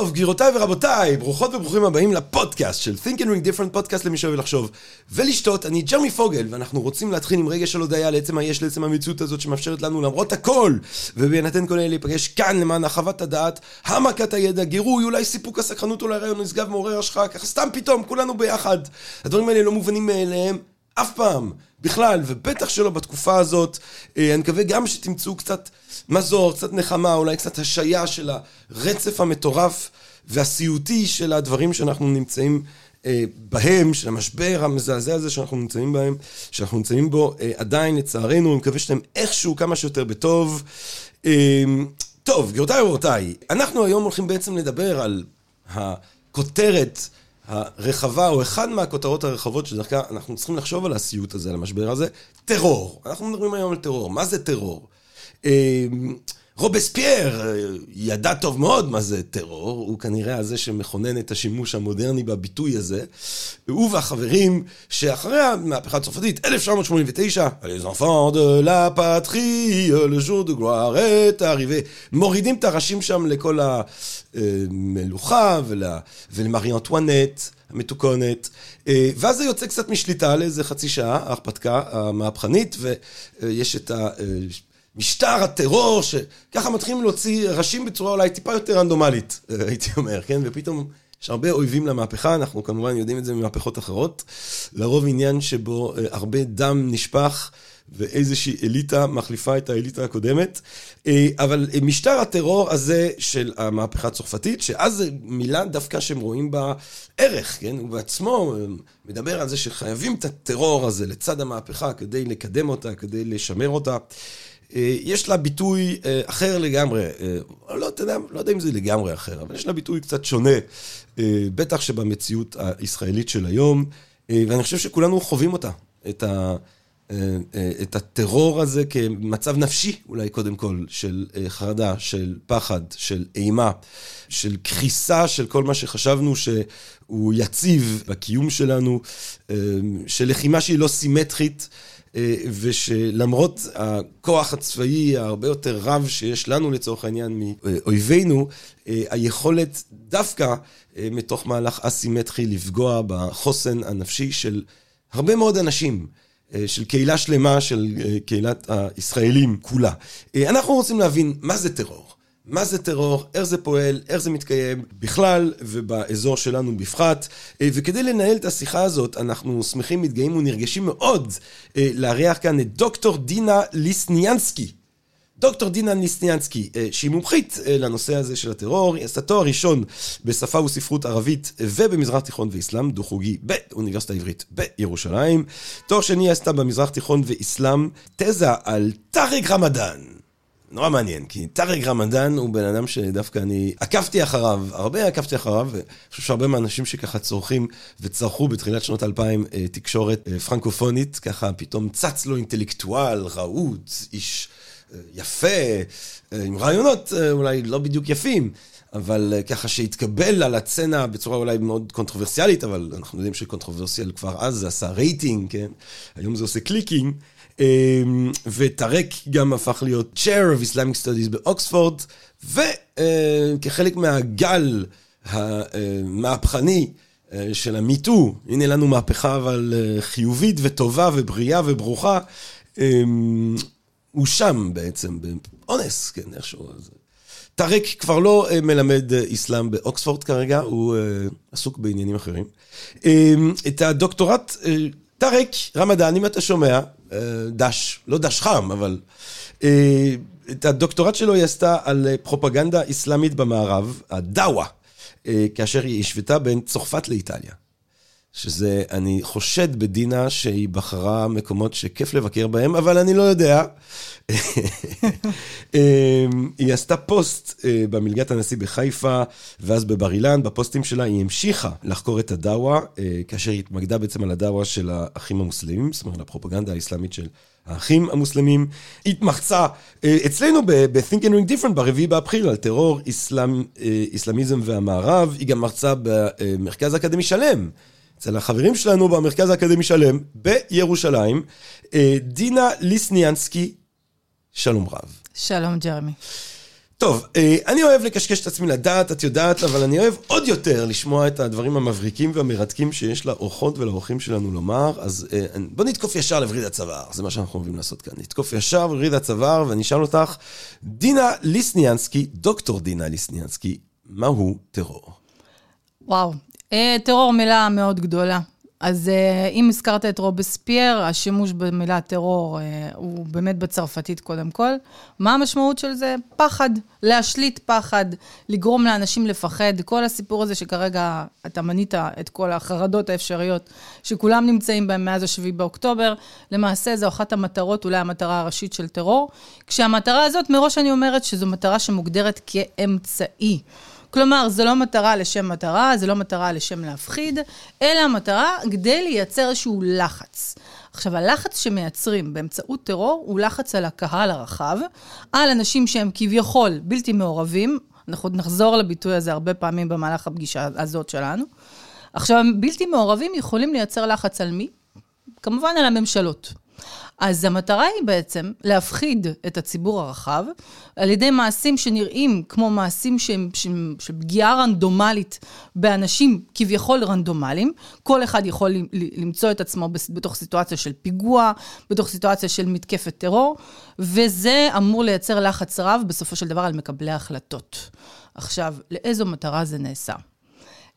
טוב, גבירותיי ורבותיי, ברוכות וברוכים הבאים לפודקאסט של Think and Ring Different, פודקאסט למי שאוהב לחשוב ולשתות. אני ג'רמי פוגל, ואנחנו רוצים להתחיל עם רגע של הודיה לעצם היש, לעצם המציאות הזאת שמאפשרת לנו למרות הכל, ובהינתן כל אלה להיפגש כאן למען הרחבת הדעת, העמקת הידע, גירוי, אולי סיפוק הסקרנות, אולי רעיון נשגב מעורר השחאה, ככה סתם פתאום, כולנו ביחד. הדברים האלה לא מובנים מאליהם. אף פעם, בכלל, ובטח שלא בתקופה הזאת. אה, אני מקווה גם שתמצאו קצת מזור, קצת נחמה, אולי קצת השעיה של הרצף המטורף והסיוטי של הדברים שאנחנו נמצאים אה, בהם, של המשבר המזעזע הזה שאנחנו נמצאים בהם, שאנחנו נמצאים בו אה, עדיין, לצערנו, אני מקווה שאתם איכשהו כמה שיותר בטוב. טוב, גבירותיי ורבותיי, אנחנו היום הולכים בעצם לדבר על הכותרת הרחבה, או אחד מהכותרות הרחבות שדרכה אנחנו צריכים לחשוב על הסיוט הזה, על המשבר הזה, טרור. אנחנו מדברים היום על טרור. מה זה טרור? רובספייר ידע טוב מאוד מה זה טרור, הוא כנראה הזה שמכונן את השימוש המודרני בביטוי הזה. הוא והחברים שאחרי המהפכה הצרפתית, 1989, les enfants de la patrie, le jour de gloire arrivé, מורידים את הראשים שם לכל המלוכה ולמרי אנטואנט. המתוקונת, ואז זה יוצא קצת משליטה לאיזה חצי שעה, ההרפתקה המהפכנית, ויש את ה... משטר הטרור, שככה מתחילים להוציא ראשים בצורה אולי טיפה יותר רנדומלית, הייתי אומר, כן? ופתאום יש הרבה אויבים למהפכה, אנחנו כמובן יודעים את זה ממהפכות אחרות. לרוב עניין שבו הרבה דם נשפך. ואיזושהי אליטה מחליפה את האליטה הקודמת. אבל משטר הטרור הזה של המהפכה הצרפתית, שאז זו מילה דווקא שהם רואים בה ערך, כן? הוא בעצמו מדבר על זה שחייבים את הטרור הזה לצד המהפכה כדי לקדם אותה, כדי לשמר אותה. יש לה ביטוי אחר לגמרי, לא, אתה יודע, לא יודע אם זה לגמרי אחר, אבל יש לה ביטוי קצת שונה, בטח שבמציאות הישראלית של היום, ואני חושב שכולנו חווים אותה, את, ה, את הטרור הזה כמצב נפשי, אולי קודם כל, של חרדה, של פחד, של אימה, של קריסה של כל מה שחשבנו שהוא יציב בקיום שלנו, של לחימה שהיא לא סימטרית. ושלמרות הכוח הצבאי ההרבה יותר רב שיש לנו לצורך העניין מאויבינו, היכולת דווקא מתוך מהלך אסימטרי לפגוע בחוסן הנפשי של הרבה מאוד אנשים. של קהילה שלמה, של קהילת הישראלים כולה. אנחנו רוצים להבין מה זה טרור. מה זה טרור, איך זה פועל, איך זה מתקיים בכלל ובאזור שלנו בפחת. וכדי לנהל את השיחה הזאת, אנחנו שמחים, מתגאים ונרגשים מאוד לארח כאן את דוקטור דינה ליסניאנסקי. דוקטור דינה ליסניאנסקי, שהיא מומחית לנושא הזה של הטרור, היא עשתה תואר ראשון בשפה וספרות ערבית ובמזרח תיכון ואסלאם, דו-חוגי באוניברסיטה העברית בירושלים. תואר שני עשתה במזרח תיכון ואסלאם, תזה על טארק רמדאן. נורא מעניין, כי טארק רמדאן הוא בן אדם שדווקא אני עקבתי אחריו, הרבה עקבתי אחריו, ואני חושב שהרבה מהאנשים שככה צורכים וצרכו בתחילת שנות 2000 תקשורת פרנקופונית, ככה פתאום צץ לו אינטלקטואל, רהוט, איש יפה, עם רעיונות אולי לא בדיוק יפים. אבל ככה שהתקבל על הסצנה בצורה אולי מאוד קונטרוברסיאלית, אבל אנחנו יודעים ש controversial כבר אז זה עשה רייטינג, כן? היום זה עושה clicking. וטארק גם הפך להיות chair of Islamic Studies באוקספורד, וכחלק מהגל המהפכני של המיטו, הנה לנו מהפכה אבל חיובית וטובה ובריאה וברוכה, הוא שם בעצם, באונס, כן, איכשהו. טרק כבר לא מלמד אסלאם באוקספורד כרגע, הוא עסוק בעניינים אחרים. את הדוקטורט, טרק רמדאן, אם אתה שומע, דש, לא דש חם, אבל... את הדוקטורט שלו היא עשתה על פרופגנדה אסלאמית במערב, הדאווה, כאשר היא השוותה בין צרפת לאיטליה. שזה, אני חושד בדינה שהיא בחרה מקומות שכיף לבקר בהם, אבל אני לא יודע. אמ, היא עשתה פוסט אה, במלגת הנשיא בחיפה, ואז בבר אילן, בפוסטים שלה היא המשיכה לחקור את הדאווה, אה, כאשר היא התמקדה בעצם על הדאווה של האחים המוסלמים, זאת אומרת, הפרופגנדה האסלאמית של האחים המוסלמים. היא התמחצה אה, אצלנו ב-Think and Ring Different ברביעי באפריל על טרור, אסלאם, אסלאמיזם והמערב, היא גם מרצה במרכז האקדמי שלם. אצל החברים שלנו במרכז האקדמי שלם בירושלים, דינה ליסניאנסקי שלום רב. שלום, ג'רמי. טוב, אה, אני אוהב לקשקש את עצמי לדעת, את יודעת, אבל אני אוהב עוד יותר לשמוע את הדברים המבריקים והמרתקים שיש לאורחות ולאורחים שלנו לומר, אז אה, בוא נתקוף ישר לווריד הצוואר, זה מה שאנחנו אוהבים לעשות כאן. נתקוף ישר לווריד הצוואר ואני אשאל אותך, דינה ליסניאנסקי, דוקטור דינה ליסניאנסקי, מהו טרור? וואו, אה, טרור מילה מאוד גדולה. אז אה, אם הזכרת את רובספייר, השימוש במילה טרור אה, הוא באמת בצרפתית קודם כל. מה המשמעות של זה? פחד, להשליט פחד, לגרום לאנשים לפחד. כל הסיפור הזה שכרגע אתה מנית את כל החרדות האפשריות שכולם נמצאים בהם מאז ה-7 באוקטובר, למעשה זו אחת המטרות, אולי המטרה הראשית של טרור. כשהמטרה הזאת, מראש אני אומרת שזו מטרה שמוגדרת כאמצעי. כלומר, זו לא מטרה לשם מטרה, זו לא מטרה לשם להפחיד, אלא המטרה כדי לייצר איזשהו לחץ. עכשיו, הלחץ שמייצרים באמצעות טרור הוא לחץ על הקהל הרחב, על אנשים שהם כביכול בלתי מעורבים, אנחנו עוד נחזור לביטוי הזה הרבה פעמים במהלך הפגישה הזאת שלנו. עכשיו, בלתי מעורבים יכולים לייצר לחץ על מי? כמובן על הממשלות. אז המטרה היא בעצם להפחיד את הציבור הרחב על ידי מעשים שנראים כמו מעשים של פגיעה רנדומלית באנשים כביכול רנדומליים. כל אחד יכול למצוא את עצמו בתוך סיטואציה של פיגוע, בתוך סיטואציה של מתקפת טרור, וזה אמור לייצר לחץ רב בסופו של דבר על מקבלי ההחלטות. עכשיו, לאיזו מטרה זה נעשה?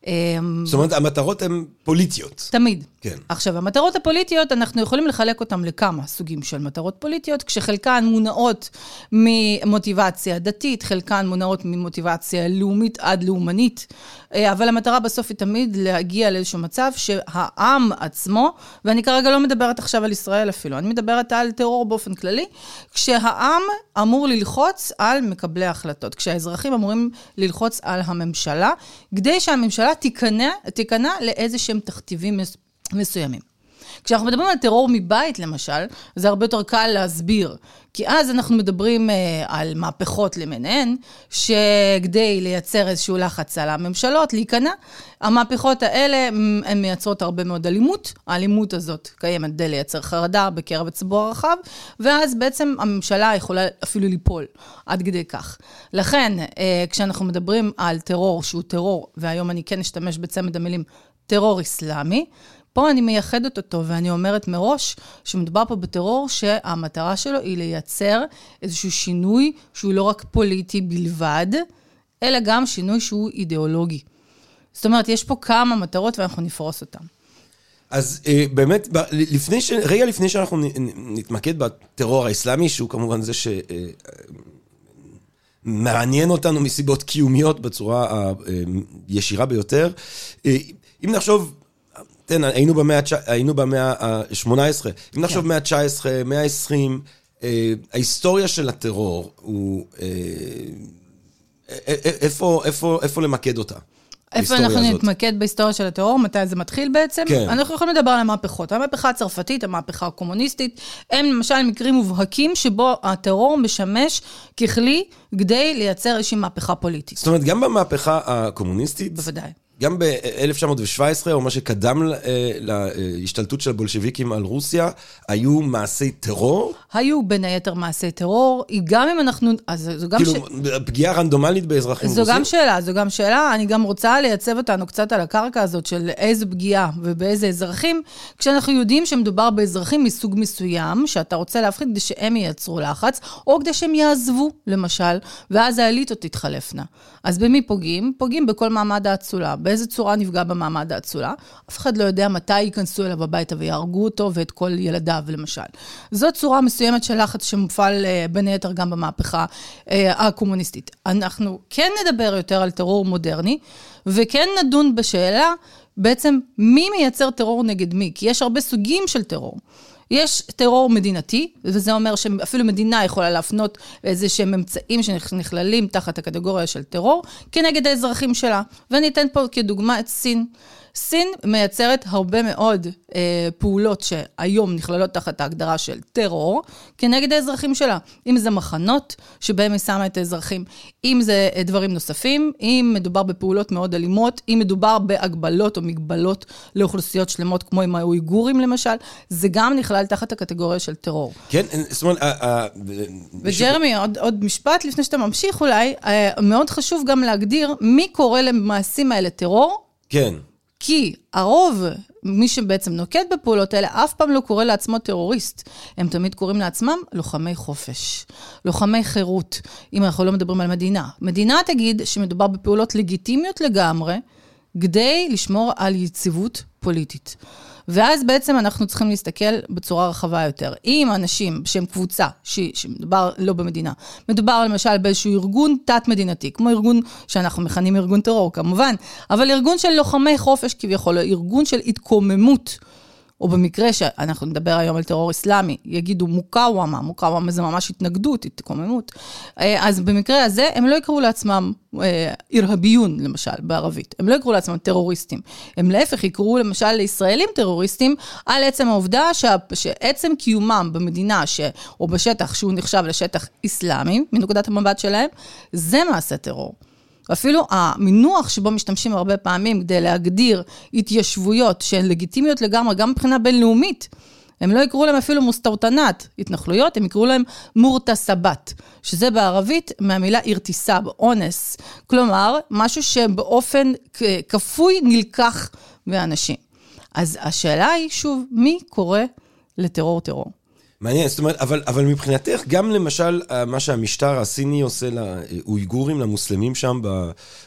אמ, זאת אומרת, המטרות הן פוליטיות. תמיד. כן. עכשיו, המטרות הפוליטיות, אנחנו יכולים לחלק אותן לכמה סוגים של מטרות פוליטיות, כשחלקן מונעות ממוטיבציה דתית, חלקן מונעות ממוטיבציה לאומית עד לאומנית, אבל המטרה בסוף היא תמיד להגיע לאיזשהו מצב שהעם עצמו, ואני כרגע לא מדברת עכשיו על ישראל אפילו, אני מדברת על טרור באופן כללי, כשהעם אמור ללחוץ על מקבלי ההחלטות, כשהאזרחים אמורים ללחוץ על הממשלה, כדי שהממשלה תיכנע, תיכנע לאיזה שהם תכתיבים מסוימים. כשאנחנו מדברים על טרור מבית, למשל, זה הרבה יותר קל להסביר. כי אז אנחנו מדברים אה, על מהפכות למיניהן, שכדי לייצר איזשהו לחץ על הממשלות להיכנע, המהפכות האלה, הן מייצרות הרבה מאוד אלימות. האלימות הזאת קיימת כדי לייצר חרדה בקרב הציבור הרחב, ואז בעצם הממשלה יכולה אפילו ליפול, עד כדי כך. לכן, אה, כשאנחנו מדברים על טרור שהוא טרור, והיום אני כן אשתמש בצמד המילים טרור אסלאמי, פה אני מייחדת אותו ואני אומרת מראש שמדובר פה בטרור שהמטרה שלו היא לייצר איזשהו שינוי שהוא לא רק פוליטי בלבד, אלא גם שינוי שהוא אידיאולוגי. זאת אומרת, יש פה כמה מטרות ואנחנו נפרוס אותן. אז אה, באמת, לפני ש... רגע לפני שאנחנו נתמקד בטרור האסלאמי, שהוא כמובן זה שמעניין אה, אותנו מסיבות קיומיות בצורה הישירה ביותר, אה, אם נחשוב תן, היינו במאה, היינו במאה ה-18, אם נחשוב כן. מאה ה-19, מאה ה-20, אה, ההיסטוריה של הטרור הוא... אה, איפה, איפה, איפה למקד אותה? איפה אנחנו הזאת. נתמקד בהיסטוריה של הטרור? מתי זה מתחיל בעצם? כן. אנחנו יכולים לדבר על המהפכות. המהפכה הצרפתית, המהפכה הקומוניסטית, הם למשל מקרים מובהקים שבו הטרור משמש ככלי כדי לייצר איזושהי מהפכה פוליטית. זאת אומרת, גם במהפכה הקומוניסטית... בוודאי. גם ב-1917, או מה שקדם אה, להשתלטות של הבולשביקים על רוסיה, היו מעשי טרור? היו בין היתר מעשי טרור, גם אם אנחנו... אז זו גם כאילו, ש... פגיעה רנדומלית באזרחים זו רוסים? זו גם שאלה, זו גם שאלה. אני גם רוצה לייצב אותנו קצת על הקרקע הזאת של איזה פגיעה ובאיזה אזרחים, כשאנחנו יודעים שמדובר באזרחים מסוג מסוים, שאתה רוצה להפחיד כדי שהם ייצרו לחץ, או כדי שהם יעזבו, למשל, ואז האליטות תתחלפנה. אז במי פוגעים? פוגעים בכל מעמד האצולה. באיזה צורה נפגע במעמד האצולה. אף אחד לא יודע מתי ייכנסו אליו הביתה ויהרגו אותו ואת כל ילדיו, למשל. זו צורה מסוימת של לחץ שמופעל אה, בין היתר גם במהפכה אה, הקומוניסטית. אנחנו כן נדבר יותר על טרור מודרני, וכן נדון בשאלה בעצם מי מייצר טרור נגד מי, כי יש הרבה סוגים של טרור. יש טרור מדינתי, וזה אומר שאפילו מדינה יכולה להפנות איזה שהם אמצעים שנכללים תחת הקטגוריה של טרור, כנגד האזרחים שלה. ואני אתן פה כדוגמה את סין. סין מייצרת הרבה מאוד אה, פעולות שהיום נכללות תחת ההגדרה של טרור, כנגד האזרחים שלה. אם זה מחנות שבהם היא שמה את האזרחים, אם זה אה, דברים נוספים, אם מדובר בפעולות מאוד אלימות, אם מדובר בהגבלות או מגבלות לאוכלוסיות שלמות, כמו עם האויגורים למשל, זה גם נכלל תחת הקטגוריה של טרור. כן, זאת אומרת... וג'רמי, עוד, עוד משפט לפני שאתה ממשיך אולי, אה, מאוד חשוב גם להגדיר מי קורא למעשים האלה טרור. כן. כי הרוב, מי שבעצם נוקט בפעולות האלה, אף פעם לא קורא לעצמו טרוריסט. הם תמיד קוראים לעצמם לוחמי חופש, לוחמי חירות, אם אנחנו לא מדברים על מדינה. מדינה תגיד שמדובר בפעולות לגיטימיות לגמרי, כדי לשמור על יציבות פוליטית. ואז בעצם אנחנו צריכים להסתכל בצורה רחבה יותר. אם אנשים שהם קבוצה, ש, שמדובר לא במדינה, מדובר למשל באיזשהו ארגון תת-מדינתי, כמו ארגון שאנחנו מכנים ארגון טרור כמובן, אבל ארגון של לוחמי חופש כביכול, ארגון של התקוממות. או במקרה שאנחנו נדבר היום על טרור אסלאמי, יגידו מוקאוומה, מוקאוומה זה ממש התנגדות, התקוממות. אה, אז במקרה הזה, הם לא יקראו לעצמם אירהביון, אה, למשל, בערבית. הם לא יקראו לעצמם טרוריסטים. הם להפך יקראו למשל לישראלים טרוריסטים, על עצם העובדה שה, שעצם קיומם במדינה ש, או בשטח שהוא נחשב לשטח אסלאמי, מנקודת המבט שלהם, זה מעשה טרור. אפילו המינוח שבו משתמשים הרבה פעמים כדי להגדיר התיישבויות שהן לגיטימיות לגמרי, גם מבחינה בינלאומית, הם לא יקראו להם אפילו מוסטאוטנת, התנחלויות, הם יקראו להם מורטסבת, שזה בערבית מהמילה אירתיסאב, אונס. כלומר, משהו שבאופן כפוי נלקח מאנשים. אז השאלה היא, שוב, מי קורא לטרור טרור? מעניין, זאת אומרת, אבל, אבל מבחינתך, גם למשל, אה, מה שהמשטר הסיני עושה לאויגורים, למוסלמים שם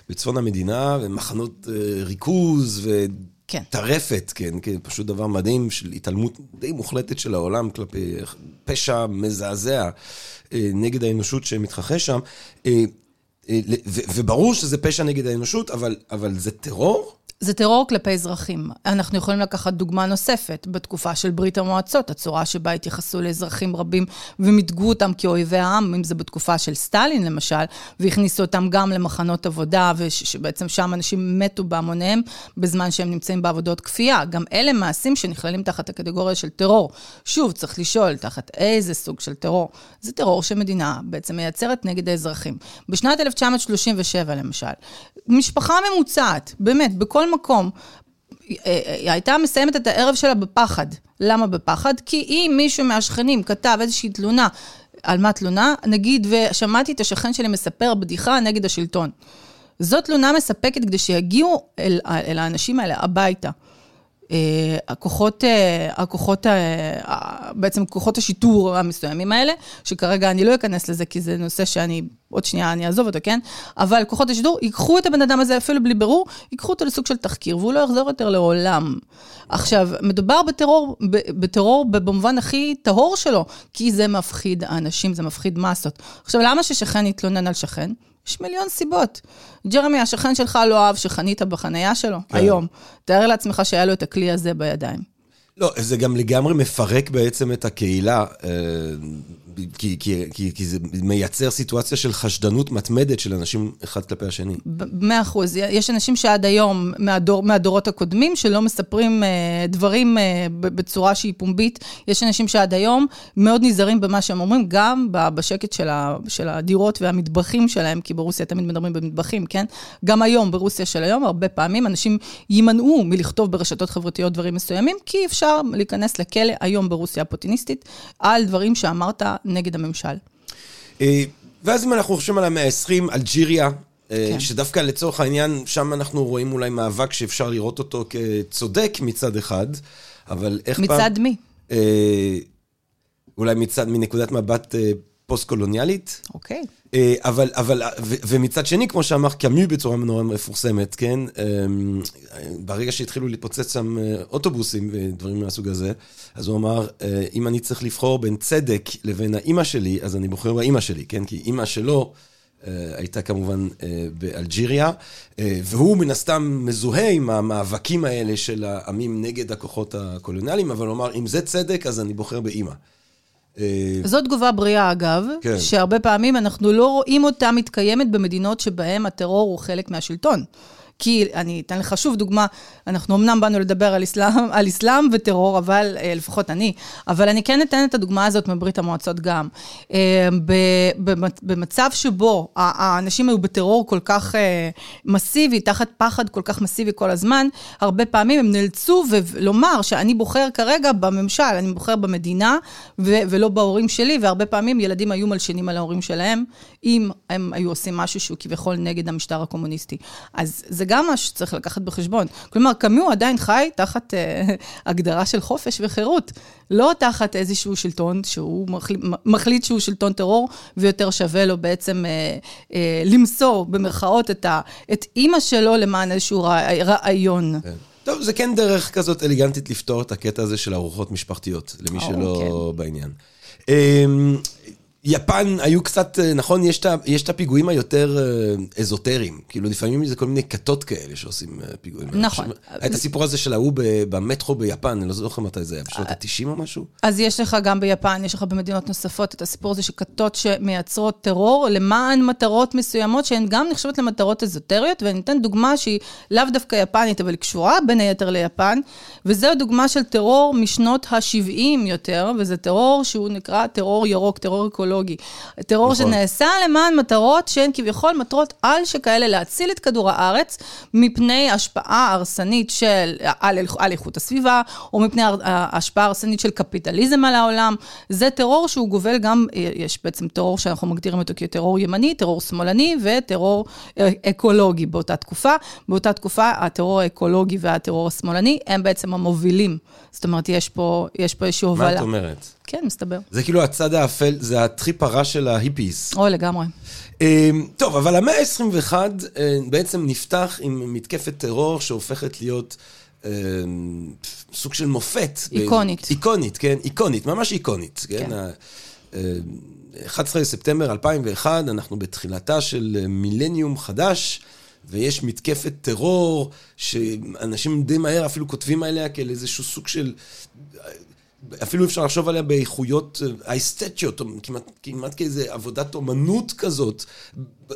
בצפון המדינה, ומחנות אה, ריכוז, וטרפת, כן, כן, פשוט דבר מדהים של התעלמות די מוחלטת של העולם כלפי פשע מזעזע אה, נגד האנושות שמתרחש שם. וברור שזה פשע נגד האנושות, אבל, אבל זה טרור? זה טרור כלפי אזרחים. אנחנו יכולים לקחת דוגמה נוספת, בתקופה של ברית המועצות, הצורה שבה התייחסו לאזרחים רבים ומיתגו אותם כאויבי העם, אם זה בתקופה של סטלין למשל, והכניסו אותם גם למחנות עבודה, ושבעצם שם אנשים מתו בהמוניהם בזמן שהם נמצאים בעבודות כפייה. גם אלה מעשים שנכללים תחת הקטגוריה של טרור. שוב, צריך לשאול, תחת איזה סוג של טרור? זה טרור שמדינה בעצם מייצרת נגד האזרחים. בשנת 1937 למשל, משפחה ממוצעת, באמת, בכל מקום. היא הייתה מסיימת את הערב שלה בפחד. למה בפחד? כי אם מישהו מהשכנים כתב איזושהי תלונה, על מה תלונה? נגיד, ושמעתי את השכן שלי מספר בדיחה נגד השלטון. זאת תלונה מספקת כדי שיגיעו אל, אל האנשים האלה הביתה. אה, הכוחות, אה, הכוחות, אה, בעצם כוחות השיטור המסוימים האלה, שכרגע אני לא אכנס לזה כי זה נושא שאני, עוד שנייה אני אעזוב אותו, כן? אבל כוחות השיטור ייקחו את הבן אדם הזה אפילו בלי בירור, ייקחו אותו לסוג של תחקיר, והוא לא יחזור יותר לעולם. עכשיו, מדובר בטרור, בטרור במובן הכי טהור שלו, כי זה מפחיד אנשים, זה מפחיד מסות. עכשיו, למה ששכן יתלונן על שכן? יש מיליון סיבות. ג'רמי, השכן שלך לא אהב שחנית בחנייה שלו, כן. היום. תאר לעצמך שהיה לו את הכלי הזה בידיים. לא, זה גם לגמרי מפרק בעצם את הקהילה. כי, כי, כי, כי זה מייצר סיטואציה של חשדנות מתמדת של אנשים אחד כלפי השני. מאה אחוז. יש אנשים שעד היום, מהדור, מהדורות הקודמים, שלא מספרים אה, דברים אה, בצורה שהיא פומבית. יש אנשים שעד היום מאוד נזהרים במה שהם אומרים, גם בשקט של, ה, של הדירות והמטבחים שלהם, כי ברוסיה תמיד מדברים במטבחים, כן? גם היום, ברוסיה של היום, הרבה פעמים אנשים יימנעו מלכתוב ברשתות חברתיות דברים מסוימים, כי אפשר להיכנס לכלא היום ברוסיה הפוטיניסטית על דברים שאמרת נגד הממשל. אה, ואז אם אנחנו חושבים על המאה ה-20, אלג'יריה, אה, כן. שדווקא לצורך העניין, שם אנחנו רואים אולי מאבק שאפשר לראות אותו כצודק מצד אחד, אבל איך מצד פעם... מצד מי? אה, אולי מצד, מנקודת מבט פוסט-קולוניאלית. אוקיי. אה, אבל, אבל, ו, ומצד שני, כמו שאמר קאמיו בצורה נורא מפורסמת, כן? אמ, ברגע שהתחילו להתפוצץ שם אה, אוטובוסים ודברים מהסוג הזה, אז הוא אמר, אה, אם אני צריך לבחור בין צדק לבין האימא שלי, אז אני בוחר באימא שלי, כן? כי אימא שלו הייתה כמובן באלג'יריה, והוא מן הסתם מזוהה עם המאבקים האלה של העמים נגד הכוחות הקולוניאליים, אבל הוא אמר, אם זה צדק, אז אני בוחר באימא. זו תגובה בריאה, אגב, כן. שהרבה פעמים אנחנו לא רואים אותה מתקיימת במדינות שבהן הטרור הוא חלק מהשלטון. כי אני אתן לך שוב דוגמה, אנחנו אמנם באנו לדבר על אסלאם, על אסלאם וטרור, אבל, אה, לפחות אני, אבל אני כן אתן את הדוגמה הזאת מברית המועצות גם. אה, במצב שבו האנשים היו בטרור כל כך אה, מסיבי, תחת פחד כל כך מסיבי כל הזמן, הרבה פעמים הם נאלצו לומר שאני בוחר כרגע בממשל, אני בוחר במדינה ולא בהורים שלי, והרבה פעמים ילדים היו מלשינים על ההורים שלהם, אם הם היו עושים משהו שהוא כביכול נגד המשטר הקומוניסטי. אז זה גם משהו שצריך לקחת בחשבון. כלומר, קאמיו עדיין חי תחת אה, הגדרה של חופש וחירות, לא תחת איזשהו שלטון שהוא מחליט, מחליט שהוא שלטון טרור, ויותר שווה לו בעצם אה, אה, למסור, במרכאות, את, ה, את אימא שלו למען איזשהו רעיון. כן. טוב, זה כן דרך כזאת אליגנטית לפתור את הקטע הזה של ארוחות משפחתיות, למי שלא כן. בעניין. יפן היו קצת, אה, נכון, יש את הפיגועים היותר אה, אזוטריים. כאילו, לפעמים זה כל מיני כתות כאלה שעושים אה, פיגועים. נכון. היה את הסיפור הזה של ההוא במטרו ביפן, אני לא זוכר מתי זה היה, בשנות ה-90 או משהו? אז יש לך גם ביפן, יש לך במדינות נוספות את הסיפור הזה של כתות שמייצרות טרור למען מטרות מסוימות, שהן גם נחשבות למטרות אזוטריות, ואני אתן דוגמה שהיא לאו דווקא יפנית, אבל קשורה בין היתר ליפן, וזו דוגמה של טרור משנות ה-70 יותר, וזה טרור שהוא נקרא טרור ירוק, טרור אקולוגי. אידיאולוגי. טרור נכון. שנעשה למען מטרות שהן כביכול מטרות על שכאלה, להציל את כדור הארץ מפני השפעה הרסנית של, על, על איכות הסביבה, או מפני השפעה הרסנית של קפיטליזם על העולם. זה טרור שהוא גובל גם, יש בעצם טרור שאנחנו מגדירים אותו כטרור ימני, טרור שמאלני וטרור אה, אקולוגי באותה תקופה. באותה תקופה הטרור האקולוגי והטרור השמאלני הם בעצם המובילים. זאת אומרת, יש פה, יש פה איזושהי הובלה. מה את אומרת? כן, מסתבר. זה כאילו הצד האפל, זה הטריפ הרע של ההיפיס. או, לגמרי. אמ, טוב, אבל המאה ה-21 אה, בעצם נפתח עם מתקפת טרור שהופכת להיות אמ, סוג של מופת. איקונית. איקונית, כן, איקונית, ממש איקונית, כן. 11 בספטמבר אה, 2001, אנחנו בתחילתה של מילניום חדש. ויש מתקפת טרור, שאנשים די מהר אפילו כותבים עליה כאל איזשהו סוג של... אפילו אפשר לחשוב עליה באיכויות אה, האסתטיות, כמעט, כמעט כאיזה עבודת אומנות כזאת,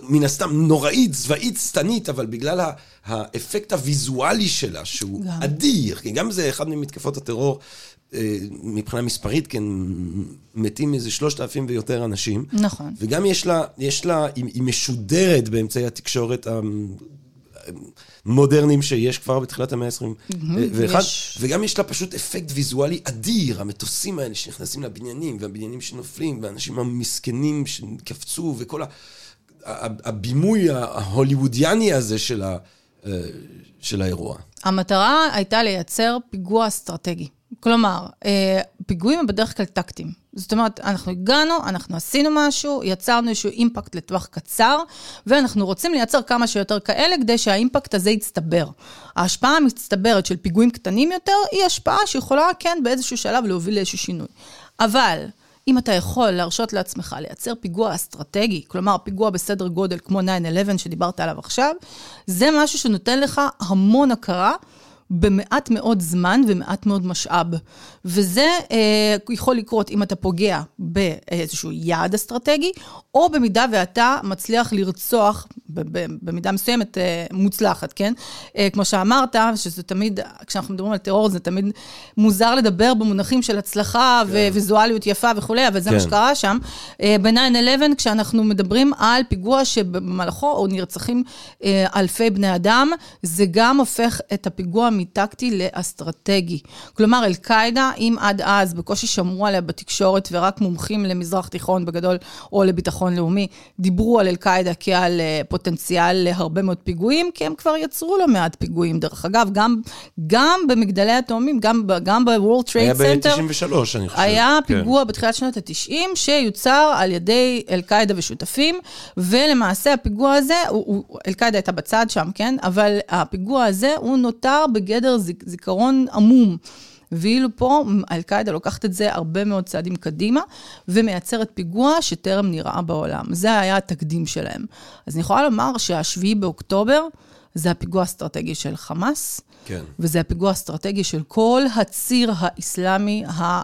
מן הסתם נוראית, צבאית, שטנית, אבל בגלל האפקט הוויזואלי שלה, שהוא גם. אדיר, כי גם זה אחד ממתקפות הטרור אה, מבחינה מספרית, כן, מתים איזה שלושת אלפים ויותר אנשים. נכון. וגם יש לה, יש לה, היא, היא משודרת באמצעי התקשורת המודרניים שיש כבר בתחילת המאה ה-21, יש... וגם יש לה פשוט אפקט ויזואלי אדיר, המטוסים האלה שנכנסים לבניינים, והבניינים שנופלים, והאנשים המסכנים שקפצו, וכל ה... הבימוי ההוליוודיאני הזה של, ה... אה, של האירוע. המטרה הייתה לייצר פיגוע אסטרטגי. כלומר, אה, פיגועים הם בדרך כלל טקטיים. זאת אומרת, אנחנו הגענו, אנחנו עשינו משהו, יצרנו איזשהו אימפקט לטווח קצר, ואנחנו רוצים לייצר כמה שיותר כאלה כדי שהאימפקט הזה יצטבר. ההשפעה המצטברת של פיגועים קטנים יותר, היא השפעה שיכולה, כן, באיזשהו שלב להוביל לאיזשהו שינוי. אבל... אם אתה יכול להרשות לעצמך לייצר פיגוע אסטרטגי, כלומר פיגוע בסדר גודל כמו 9-11 שדיברת עליו עכשיו, זה משהו שנותן לך המון הכרה במעט מאוד זמן ומעט מאוד משאב. וזה אה, יכול לקרות אם אתה פוגע באיזשהו יעד אסטרטגי, או במידה ואתה מצליח לרצוח, במידה מסוימת אה, מוצלחת, כן? אה, כמו שאמרת, שזה תמיד, כשאנחנו מדברים על טרור, זה תמיד מוזר לדבר במונחים של הצלחה כן. וויזואליות יפה וכולי, אבל זה כן. מה שקרה שם. אה, ב-9-11, כשאנחנו מדברים על פיגוע שבמהלכו נרצחים אה, אלפי בני אדם, זה גם הופך את הפיגוע מטקטי לאסטרטגי. כלומר, אל-קאעידה, אם עד אז בקושי שמעו עליה בתקשורת ורק מומחים למזרח תיכון בגדול, או לביטחון לאומי, דיברו על אל-קאעידה כעל uh, פוטנציאל להרבה מאוד פיגועים, כי הם כבר יצרו לא מעט פיגועים. דרך אגב, גם, גם במגדלי התאומים, גם, גם ב-World Trade Center, היה ב-93, אני חושב. היה כן. פיגוע בתחילת שנות ה-90, שיוצר על ידי אל-קאעידה ושותפים, ולמעשה הפיגוע הזה, אל-קאעידה הייתה בצד שם, כן? אבל הפיגוע הזה, הוא נותר בגדר זיכרון עמום. ואילו פה אל-קאעידה לוקחת את זה הרבה מאוד צעדים קדימה, ומייצרת פיגוע שטרם נראה בעולם. זה היה התקדים שלהם. אז אני יכולה לומר שהשביעי באוקטובר, זה הפיגוע האסטרטגי של חמאס, כן. וזה הפיגוע האסטרטגי של כל הציר האסלאמי אה,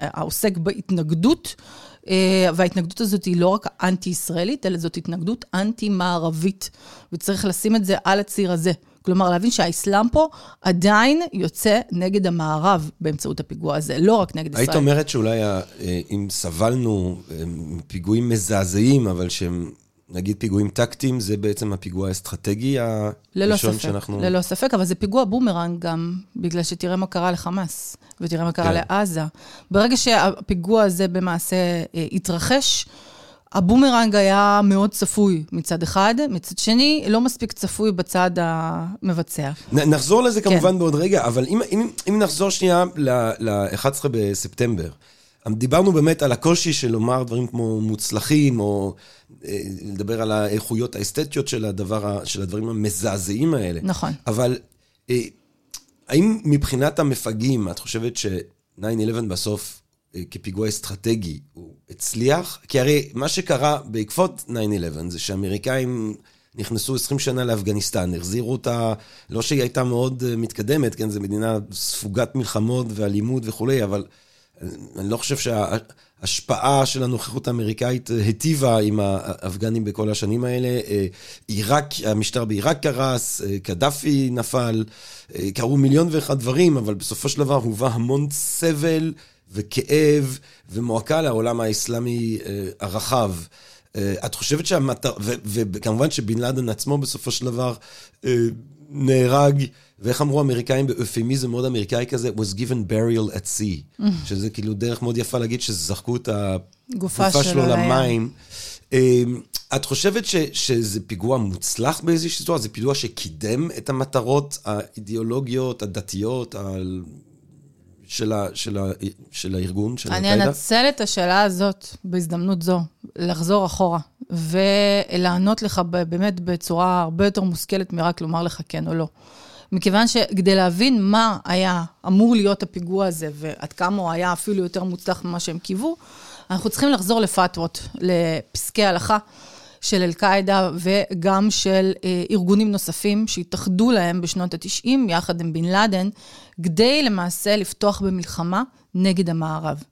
העוסק בהתנגדות. אה, וההתנגדות הזאת היא לא רק אנטי-ישראלית, אלא זאת התנגדות אנטי-מערבית. וצריך לשים את זה על הציר הזה. כלומר, להבין שהאסלאם פה עדיין יוצא נגד המערב באמצעות הפיגוע הזה, לא רק נגד ישראל. היית אומרת שאולי אה, אם סבלנו פיגועים מזעזעים, אבל שהם נגיד פיגועים טקטיים, זה בעצם הפיגוע האסטרטגי הראשון שאנחנו... ללא ספק, אבל זה פיגוע בומרנג גם, בגלל שתראה מה קרה לחמאס, ותראה מה קרה כן. לעזה. ברגע שהפיגוע הזה למעשה אה, התרחש, הבומרנג היה מאוד צפוי מצד אחד, מצד שני, לא מספיק צפוי בצד המבצע. נ, נחזור לזה כן. כמובן בעוד רגע, אבל אם, אם, אם נחזור שנייה ל-11 בספטמבר, דיברנו באמת על הקושי של לומר דברים כמו מוצלחים, או אה, לדבר על האיכויות האסתטיות של, הדבר, של הדברים המזעזעים האלה. נכון. אבל אה, האם מבחינת המפגעים, את חושבת ש-9-11 בסוף, כפיגוע אסטרטגי, הוא הצליח? כי הרי מה שקרה בעקבות 9-11 זה שאמריקאים... נכנסו 20 שנה לאפגניסטן, החזירו אותה, לא שהיא הייתה מאוד מתקדמת, כן, זו מדינה ספוגת מלחמות ואלימות וכולי, אבל אני לא חושב שההשפעה של הנוכחות האמריקאית היטיבה עם האפגנים בכל השנים האלה. עיראק, המשטר בעיראק קרס, קדאפי נפל, קרו מיליון ואחד דברים, אבל בסופו של דבר הובא המון סבל וכאב ומועקה לעולם האסלאמי הרחב. את חושבת שהמטרה, וכמובן שבן לאדן עצמו בסופו של דבר נהרג, ואיך אמרו האמריקאים באופמיזם מאוד אמריקאי כזה, was given burial at sea. שזה כאילו דרך מאוד יפה להגיד שזרקו את הגופה שלו למים. אמ, את חושבת ש, שזה פיגוע מוצלח באיזושהי סיטואציה? זה פיגוע שקידם את המטרות האידיאולוגיות, הדתיות. של, ה, של, ה, של הארגון, של אני אנצל את השאלה הזאת בהזדמנות זו, לחזור אחורה, ולענות לך באמת בצורה הרבה יותר מושכלת מרק לומר לך כן או לא. מכיוון שכדי להבין מה היה אמור להיות הפיגוע הזה, ועד כמה הוא היה אפילו יותר מוצלח ממה שהם קיוו, אנחנו צריכים לחזור לפתוות, לפסקי הלכה של אל-קאעידה וגם של אה, ארגונים נוספים שהתאחדו להם בשנות ה-90, יחד עם בן לאדן, כדי למעשה לפתוח במלחמה נגד המערב.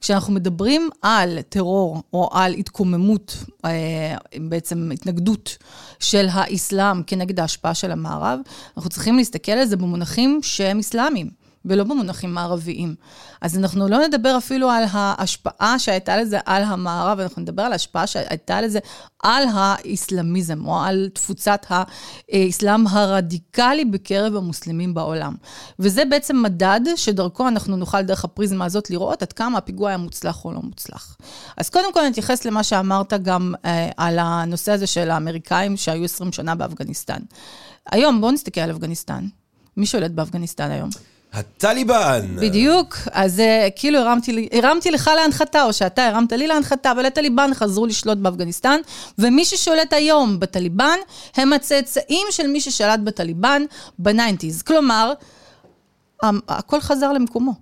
כשאנחנו מדברים על טרור או על התקוממות, אה, בעצם התנגדות של האסלאם כנגד ההשפעה של המערב, אנחנו צריכים להסתכל על זה במונחים שהם אסלאמיים. ולא במונחים מערביים. אז אנחנו לא נדבר אפילו על ההשפעה שהייתה לזה על המערב, אנחנו נדבר על ההשפעה שהייתה לזה על האסלאמיזם, או על תפוצת האסלאם הרדיקלי בקרב המוסלמים בעולם. וזה בעצם מדד שדרכו אנחנו נוכל דרך הפריזמה הזאת לראות עד כמה הפיגוע היה מוצלח או לא מוצלח. אז קודם כל נתייחס למה שאמרת גם אה, על הנושא הזה של האמריקאים שהיו 20 שנה באפגניסטן. היום, בואו נסתכל על אפגניסטן. מי שולט באפגניסטן היום? הטליבן. בדיוק, אז אה, כאילו הרמתי, הרמתי לך להנחתה, או שאתה הרמת לי להנחתה, אבל הטליבן חזרו לשלוט באפגניסטן, ומי ששולט היום בטליבן, הם הצאצאים של מי ששלט בטליבן ב nineties. כלומר, הכל חזר למקומו.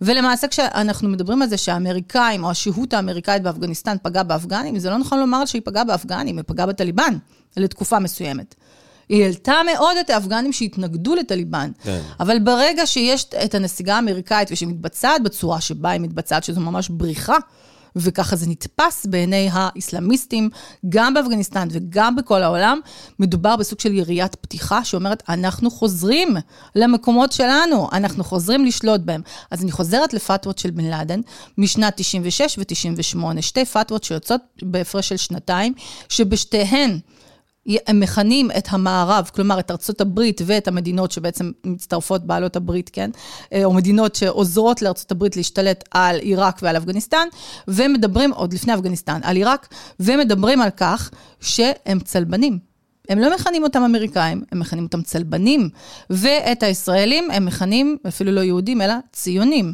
ולמעשה כשאנחנו מדברים על זה שהאמריקאים, או השהות האמריקאית באפגניסטן פגעה באפגנים, זה לא נכון לומר שהיא פגעה באפגנים, היא פגעה בטליבן לתקופה מסוימת. היא העלתה מאוד את האפגנים שהתנגדו לטליבן. כן. אבל ברגע שיש את הנסיגה האמריקאית ושהיא מתבצעת בצורה שבה היא מתבצעת, שזו ממש בריחה, וככה זה נתפס בעיני האסלאמיסטים, גם באפגניסטן וגם בכל העולם, מדובר בסוג של יריית פתיחה שאומרת, אנחנו חוזרים למקומות שלנו, אנחנו חוזרים לשלוט בהם. אז אני חוזרת לפתוות של בן לאדן משנת 96 ו-98, שתי פתוות שיוצאות בהפרש של שנתיים, שבשתיהן... הם מכנים את המערב, כלומר את ארצות הברית ואת המדינות שבעצם מצטרפות בעלות הברית, כן? אה, או מדינות שעוזרות לארצות הברית להשתלט על עיראק ועל אפגניסטן, ומדברים, עוד לפני אפגניסטן, על עיראק, ומדברים על כך שהם צלבנים. הם לא מכנים אותם אמריקאים, הם מכנים אותם צלבנים. ואת הישראלים הם מכנים, אפילו לא יהודים, אלא ציונים.